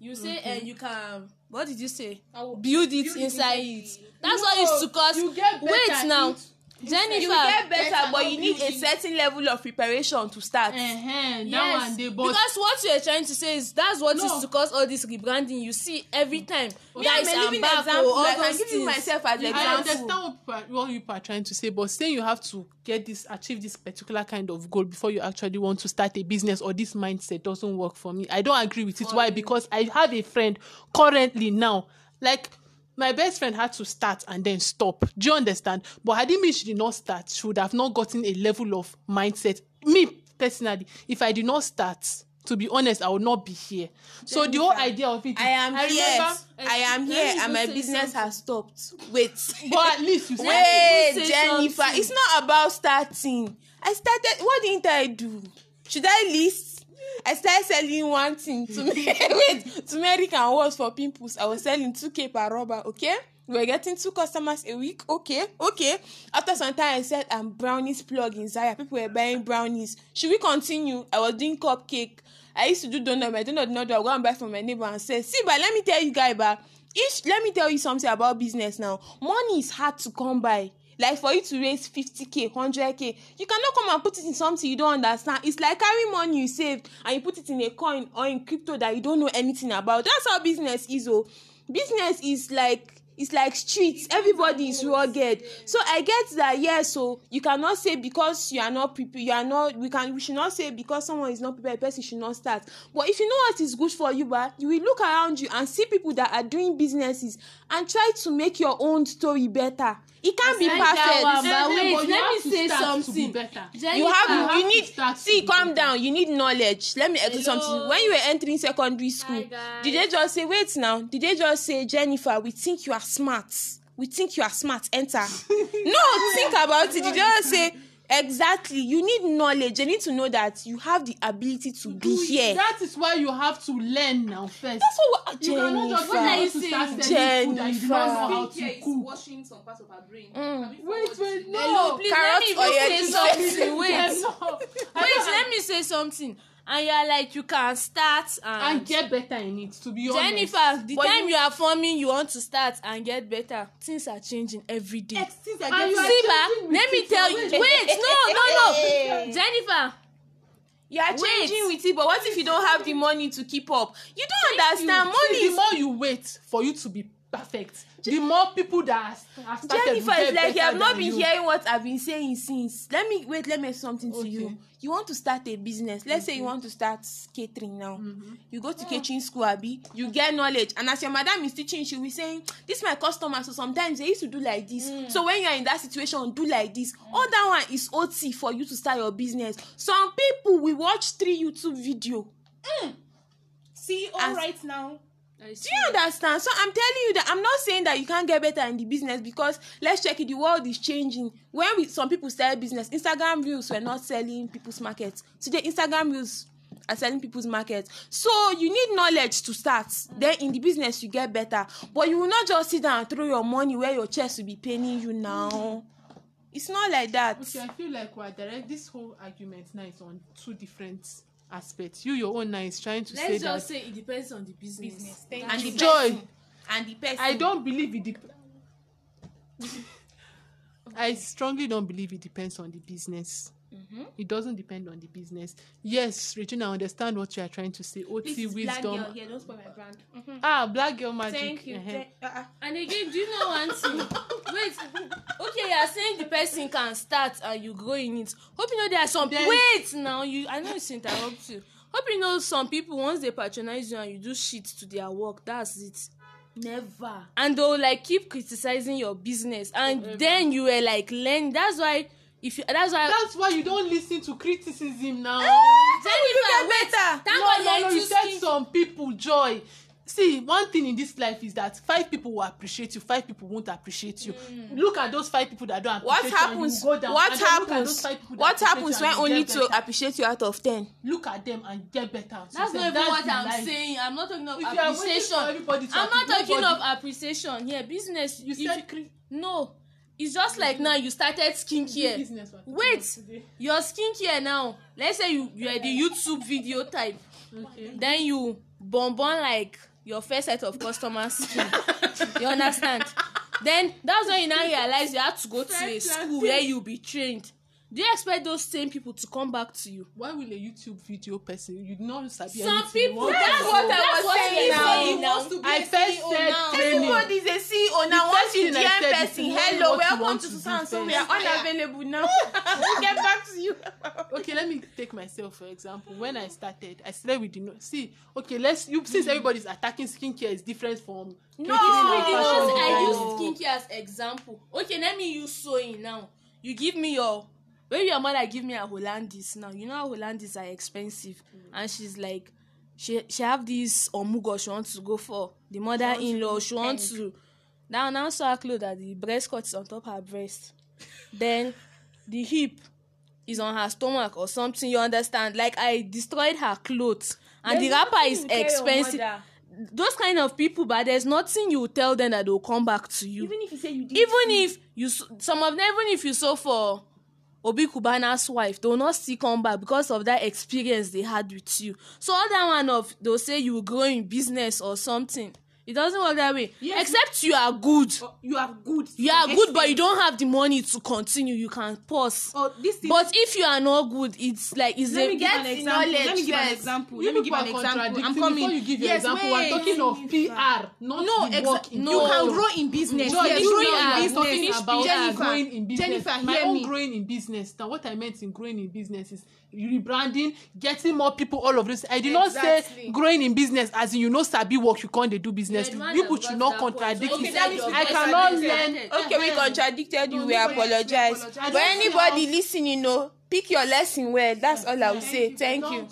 you say and you can what did you say? Build it inside it. that's what is to cause you get better wait now. if- jennifer you will get better better but you need a certain level of preparation to start. Eh-heh, that yes one dey because what you are trying to say is that's what is No. to cause all this rebranding you see every time Me, guys I'm a living back example. Oh, all like, I'm giving myself as I example. I understand what people, what people are trying to say, but saying you have to get this, achieve this particular kind of goal before you actually want to start a business or this mindset doesn't work for me. I don't agree with it. Why? Because I have a friend currently now, like my best friend had to start and then stop. Do you understand? But had it mean she did not start, she would have not gotten a level of mindset. Me personally, if I did not start, to be honest, I would not be here. So the whole idea of it, is- I am here. remember- I am here, and my business something. has stopped. Wait. [LAUGHS] but at least you said Wait, say Jennifer. something. It's not about starting. I started. What didn't I do? Should I list? I started selling one thing to me. [LAUGHS] [LAUGHS] wait, turmeric and words for pimples. I was selling two k per rubber. Okay. We were getting two customers a week. Okay, okay. After some time, I said I'm brownies plug in Zaya. People were buying brownies. Should we continue? I was doing cupcake. I used to do donut. My donut, donut, I go and buy from my neighbor and say, see, but let me tell you, guy, but if let me tell you something about business now. Money is hard to come by. Like for you to raise 50k, 100k, you cannot come and put it in something you don't understand. It's like carrying money you saved and you put it in a coin or in crypto that you don't know anything about. That's how business is. Oh, business is like it's like streets everybody is rugged so i get that yes so you cannot say because you are not prepared you are not we can we should not say because someone is not prepared person should not start but if you know what is good for you ba you will look around you and see people that are doing businesses and try to make your own story better it can't be that one, perfect but wait, but let me say something. better. you have you need see calm down. You need knowledge. Let me explain something. When you were entering secondary school did they just say wait now. Did they just say jennifer we think you are smart. We think you are smart. Enter. [LAUGHS] No think about it. Did they just say exactly you need knowledge you need to know that you have the ability to be here That is why you have to learn now first. that's what you cannot just jennifer go are you out to start saying? selling food and you do not know how to is cook. washing some parts of her brain. Mm. [LAUGHS] Wait, wait, no. hello please Carrot let me even say something wait wait let me say something and you are like you can start and, and get better in it. To be honest, jennifer the But time you- you, are forming you want to start and get better things are changing every day. Things are and getting- see ba changing with let me tell you Wait. wait no no no [LAUGHS] jennifer you are Wait. changing with it but what if you don't have the money to keep up you don't understand money See, the is more you wait for you to be perfect, the more people that are started Jennifer is like you have not been you. hearing what I've been saying since. Let me wait. Let me say something to Okay. you. You want to start a business. Let's say you want to start catering now. Mm-hmm. You go to catering school, Abi. You get knowledge, and as your madam is teaching, she will be saying, "This my customer." So sometimes they used to do like this. Mm. So when you are in that situation, do like this. All that one is OT for you to start your business. Some people will watch three YouTube video. See, all As- right now. Do you understand? So I'm telling you that I'm not saying that you can't get better in the business because let's check it. The world is changing. When we some people start business, Instagram reels were not selling people's markets. Today, Instagram reels are selling people's markets. So you need knowledge to start. Then in the business you get better. But you will not just sit down and throw your money where your chest will be paining you now. It's not like that. Okay, I feel like we're direct. This whole argument now is on two different aspects. You, your own now is trying to say let's that just say it depends on the business. Business. Thank And the. Joy. person. And the person. I don't believe it. Dep- [LAUGHS] I strongly don't believe it depends on the business. Mm-hmm. It doesn't depend on the business. Yes, Regina, I understand what you are trying to say. OT wisdom. Yeah, don't spoil my brand. Ah, black girl magic. Thank you. uh-huh. Uh-uh. And again, do you know one thing? [LAUGHS] Wait, okay, you are saying the person can start and you grow in it. Hope you know there are some. Then- Wait, now you. I know it's interrupt you. Hope you know some people once they patronize you and you do shit to their work, that's it. Never. And they'll like keep criticizing your business, and then you were like learn. That's why if you. That's why. That's why you don't listen to criticism now. Jennifer, wait. Thank no, God no, no, you said some people joy. See, one thing in this life is that five people will appreciate you, five people won't appreciate you. Look at those five people that don't What appreciate you. and you happens? go down, What and then look at those happens? five people that What appreciate happens you when you only better. appreciate you out of ten? Look at them and get better. So That's say, not even that's what I'm life. saying. I'm not talking of If you appreciation. I'm not appreciate talking of nobody- appreciation here. Business. You if said no. It's just like now you started skincare. Wait, your skincare now. Let's say you you are the [LAUGHS] YouTube video type. Okay. Then you bonbon like your first set of customers skin. you understand? [LAUGHS] Then that's when you now realize you have to go to a school where you be trained. Do you expect those same people to come back to you? Why will a YouTube video person you not sabi Some anything, you people. That's what? I was what saying now. to be I first CEO said now. training. Everybody is a CEO now. Once you is person, hello, welcome to Susan. So we are unavailable now. [LAUGHS] we'll get back to you. [LAUGHS] okay let me take myself for example when i started i started with the no see okay let's you since everybody's attacking skincare is different from No, we not- I use skincare as example. Okay, let me use sewing now. You give me your when your mother give me a Hollandis now. You know how Hollandis are expensive, mm. and she's like, she she have this omugo she wants to go for. The mother-in-law she wants to. Now now saw her clothes that the breast cut is on top her breast, then the hip is on her stomach or something. You understand? Like I destroyed her clothes, and the wrapper is expensive. Those kind of people, but there's nothing you tell them that they'll come back to you Even if you say you did. even if you some of them even if you sew for obi kubana's wife they will not still come back because of that experience they had with you. So other one of they'll say you grow in business or something it doesn't work that way Yes. except you are good Oh, you are good. you are good but you don't have the money to continue you can pause Oh, this thing. but if you are not good it's like it's let a me give an example. Let me give an example. Let me give an example. I'm coming. before you give your yes, example wait. we're talking of pr not no, the work no. you can grow in business. Joy, yes, you grow know in I'm business. talking about Jennifer, growing in business. Jennifer, My hear own me. growing in business. Now, what I meant in growing in business is rebranding, getting more people, all of this. I did not say Exactly. growing in business as in you know sabi work, you can't dey do business. One People should not contradict Okay, me. I cannot learn. Okay, we contradicted you. No, we apologize. But anybody see listening, know, pick your lesson well. That's all I will say. Thank you.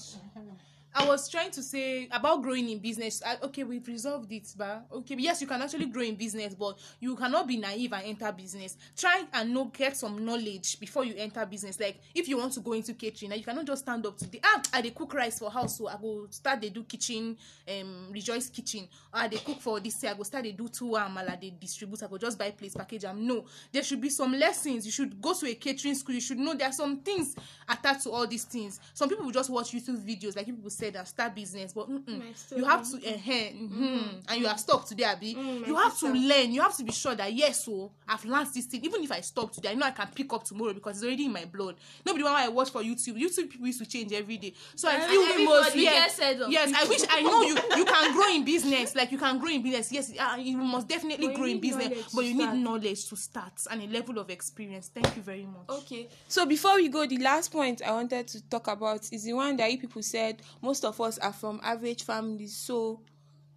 I was trying to say about growing in business. I, okay, we've resolved it, but okay, yes, you can actually grow in business, but you cannot be naive and enter business. Try and know, get some knowledge before you enter business. Like if you want to go into catering, you cannot just stand up today. Ah, I dey cook rice for house, so I go start dey do kitchen, um, rejoice kitchen. I dey cook for this I go start dey do two amala, dey distribute. I go just buy place package I'm No, there should be some lessons. You should go to a catering school. You should know there are some things attached to all these things. Some people will just watch YouTube videos, like people said, and start business, but mm-mm. you have to, uh, mm and you have stopped today, Abi. you have to learn. You have to be sure that yes, so I've learned this thing. Even if I stop today, I know I can pick up tomorrow because it's already in my blood. Nobody want I watch for YouTube. YouTube people used to change every day, so I feel we must. Yes, gets said of yes. I wish I know you. You can grow in business, like you can grow in business. Yes, uh, you must definitely But grow in business, but you need start. knowledge to start and a level of experience. Thank you very much. Okay. So before we go, the last point I wanted to talk about is the one that you people said most of us are from average families. So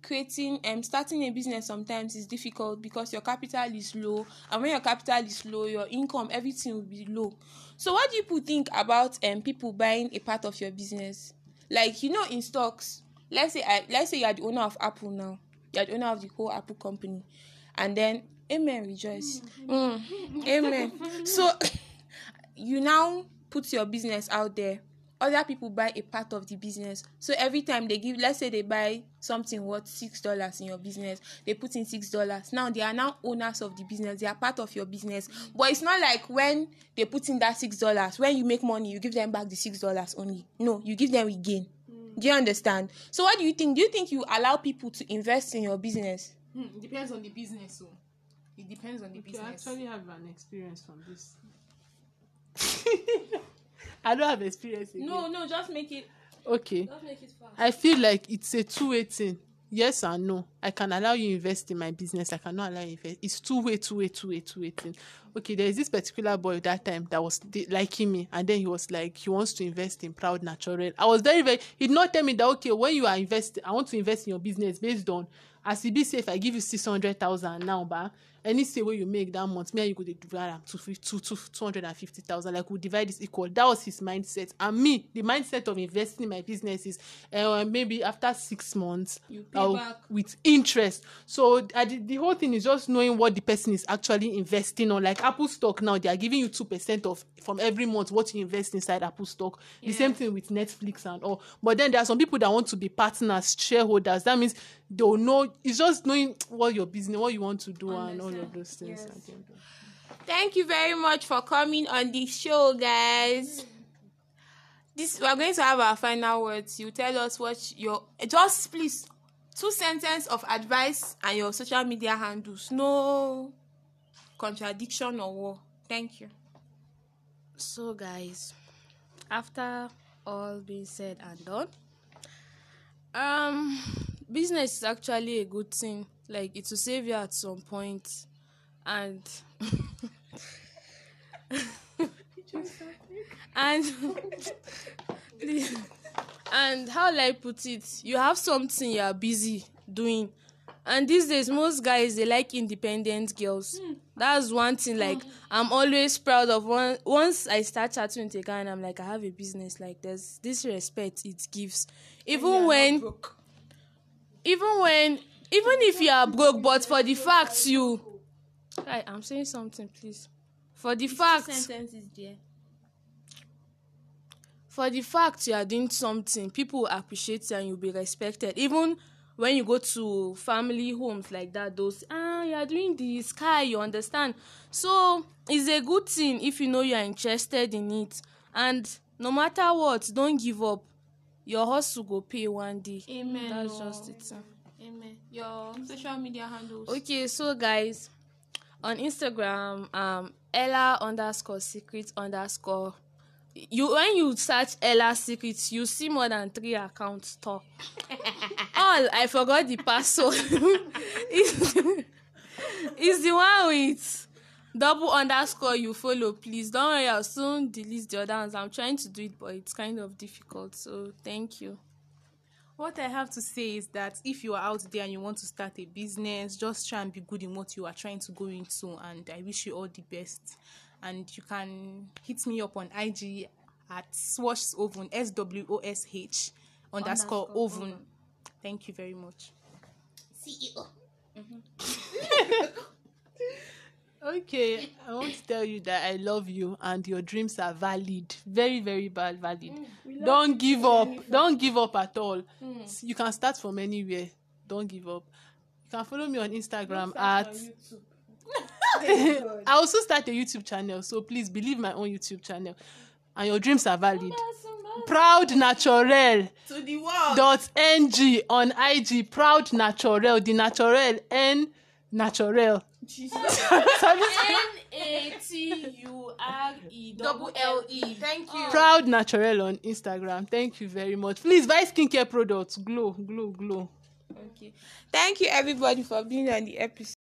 creating um starting a business sometimes is difficult because your capital is low and when your capital is low your income everything will be low. So what do you people think about um people buying a part of your business? Like you know in stocks let's say i let's say you are the owner of apple now. You are the owner of the whole apple company. And then amen rejoice. [LAUGHS] Mm, amen. So [LAUGHS] you now put your business out there other people buy a part of the business. So every time they give let's say they buy something worth six dollars in your business they put in six dollars. Now they are now owners of the business. They are part of your business. But it's not like when they put in that six dollars when you make money you give them back the six dollars only. No you give them again do you understand? So what do you think? Do you think you allow people to invest in your business? Hmm, it depends on the business. So it depends on the Okay, I actually have an experience from this. [LAUGHS] I don't have experience. Again. no, no, just make it. Okay. Just make it fast. I feel like it's a two-way thing. Yes and no. I can allow you invest in my business. I cannot allow you invest. It's two-way, two-way, two-way, two-way thing. Okay, there is this particular boy that time that was liking me, and then he was like, he wants to invest in Proud Natural. I was very, very. He did not tell me that okay, when you are investing, I want to invest in your business based on as e be say if I give you six hundred thousand now, ba any say wey you make that month, me and you go dey divide am fif- two hundred and fifty thousand like we divide this equal. That was his mindset, and me, the mindset of investing in my business is uh, maybe after six months You pay I'll- back. with interest. So uh, the, the whole thing is just knowing what the person is actually investing on. Like Apple stock now, they are giving you two percent of from every month what you invest inside Apple stock. The same thing with Netflix and all. But then there are some people that want to be partners, shareholders. That means they'll know. It's just knowing what your business, what you want to do, and all of those things. Yes. at the end of- Thank you very much for coming on the show, guys. This we are going to have our final words. You tell us what your just please two sentence of advice and your social media handles. No contradiction or war. Thank you. So, guys, after all being said and done, um, business is actually a good thing. Like it will save you at some point, and [LAUGHS] and [LAUGHS] and how will I put it? You have something you are busy doing. And these days, most guys they like independent girls. That's one thing. Like I'm always proud of. One once I start chatting with a guy, and I'm like, I have a business. Like there's this respect it gives, even when, even when, even if you are broke, but for the fact you, Hi, I'm saying something, please. For the fact sentences there. for the fact you are doing something people will appreciate you and you'll be respected even when you go to family homes like that those ah you are doing this kai you understand so it's a good thing if you know you are interested in it and no matter what don't give up your hustle go pay one day Amen. that's oh. just it Amen. Your social media handles. okay so guys on instagram um ella underscore secret underscore you when you search ella secrets, you see more than three accounts top [LAUGHS] all i forgot the password. [LAUGHS] Is is the one with double underscore you follow. Please don't worry i'll soon delete the other ones. I'm trying to do it but it's kind of difficult so thank you What I have to say is that if you are out there and you want to start a business, just try and be good in what you are trying to go into. And I wish you all the best. And you can hit me up on IG at Swosh Oven, S W O S H underscore oven. Thank you very much. CEO. [LAUGHS] Okay, I want to tell you that I love you and your dreams are valid. Very, very bad, valid. Don't give up. Don't give up at all. S- You can start from anywhere. Don't give up. You can follow me on Instagram at. [LAUGHS] I also start a YouTube channel, so please believe my own YouTube channel. And your dreams are valid. Proud Naturelle To the world. dot ng on IG. Proud Naturelle. The Naturelle N Naturelle. N A T U R E Double L E. Thank you. Proud Naturelle on Instagram. Thank you very much. Please buy skincare products. Glow, glow, glow. Okay. Thank you everybody for being on the episode.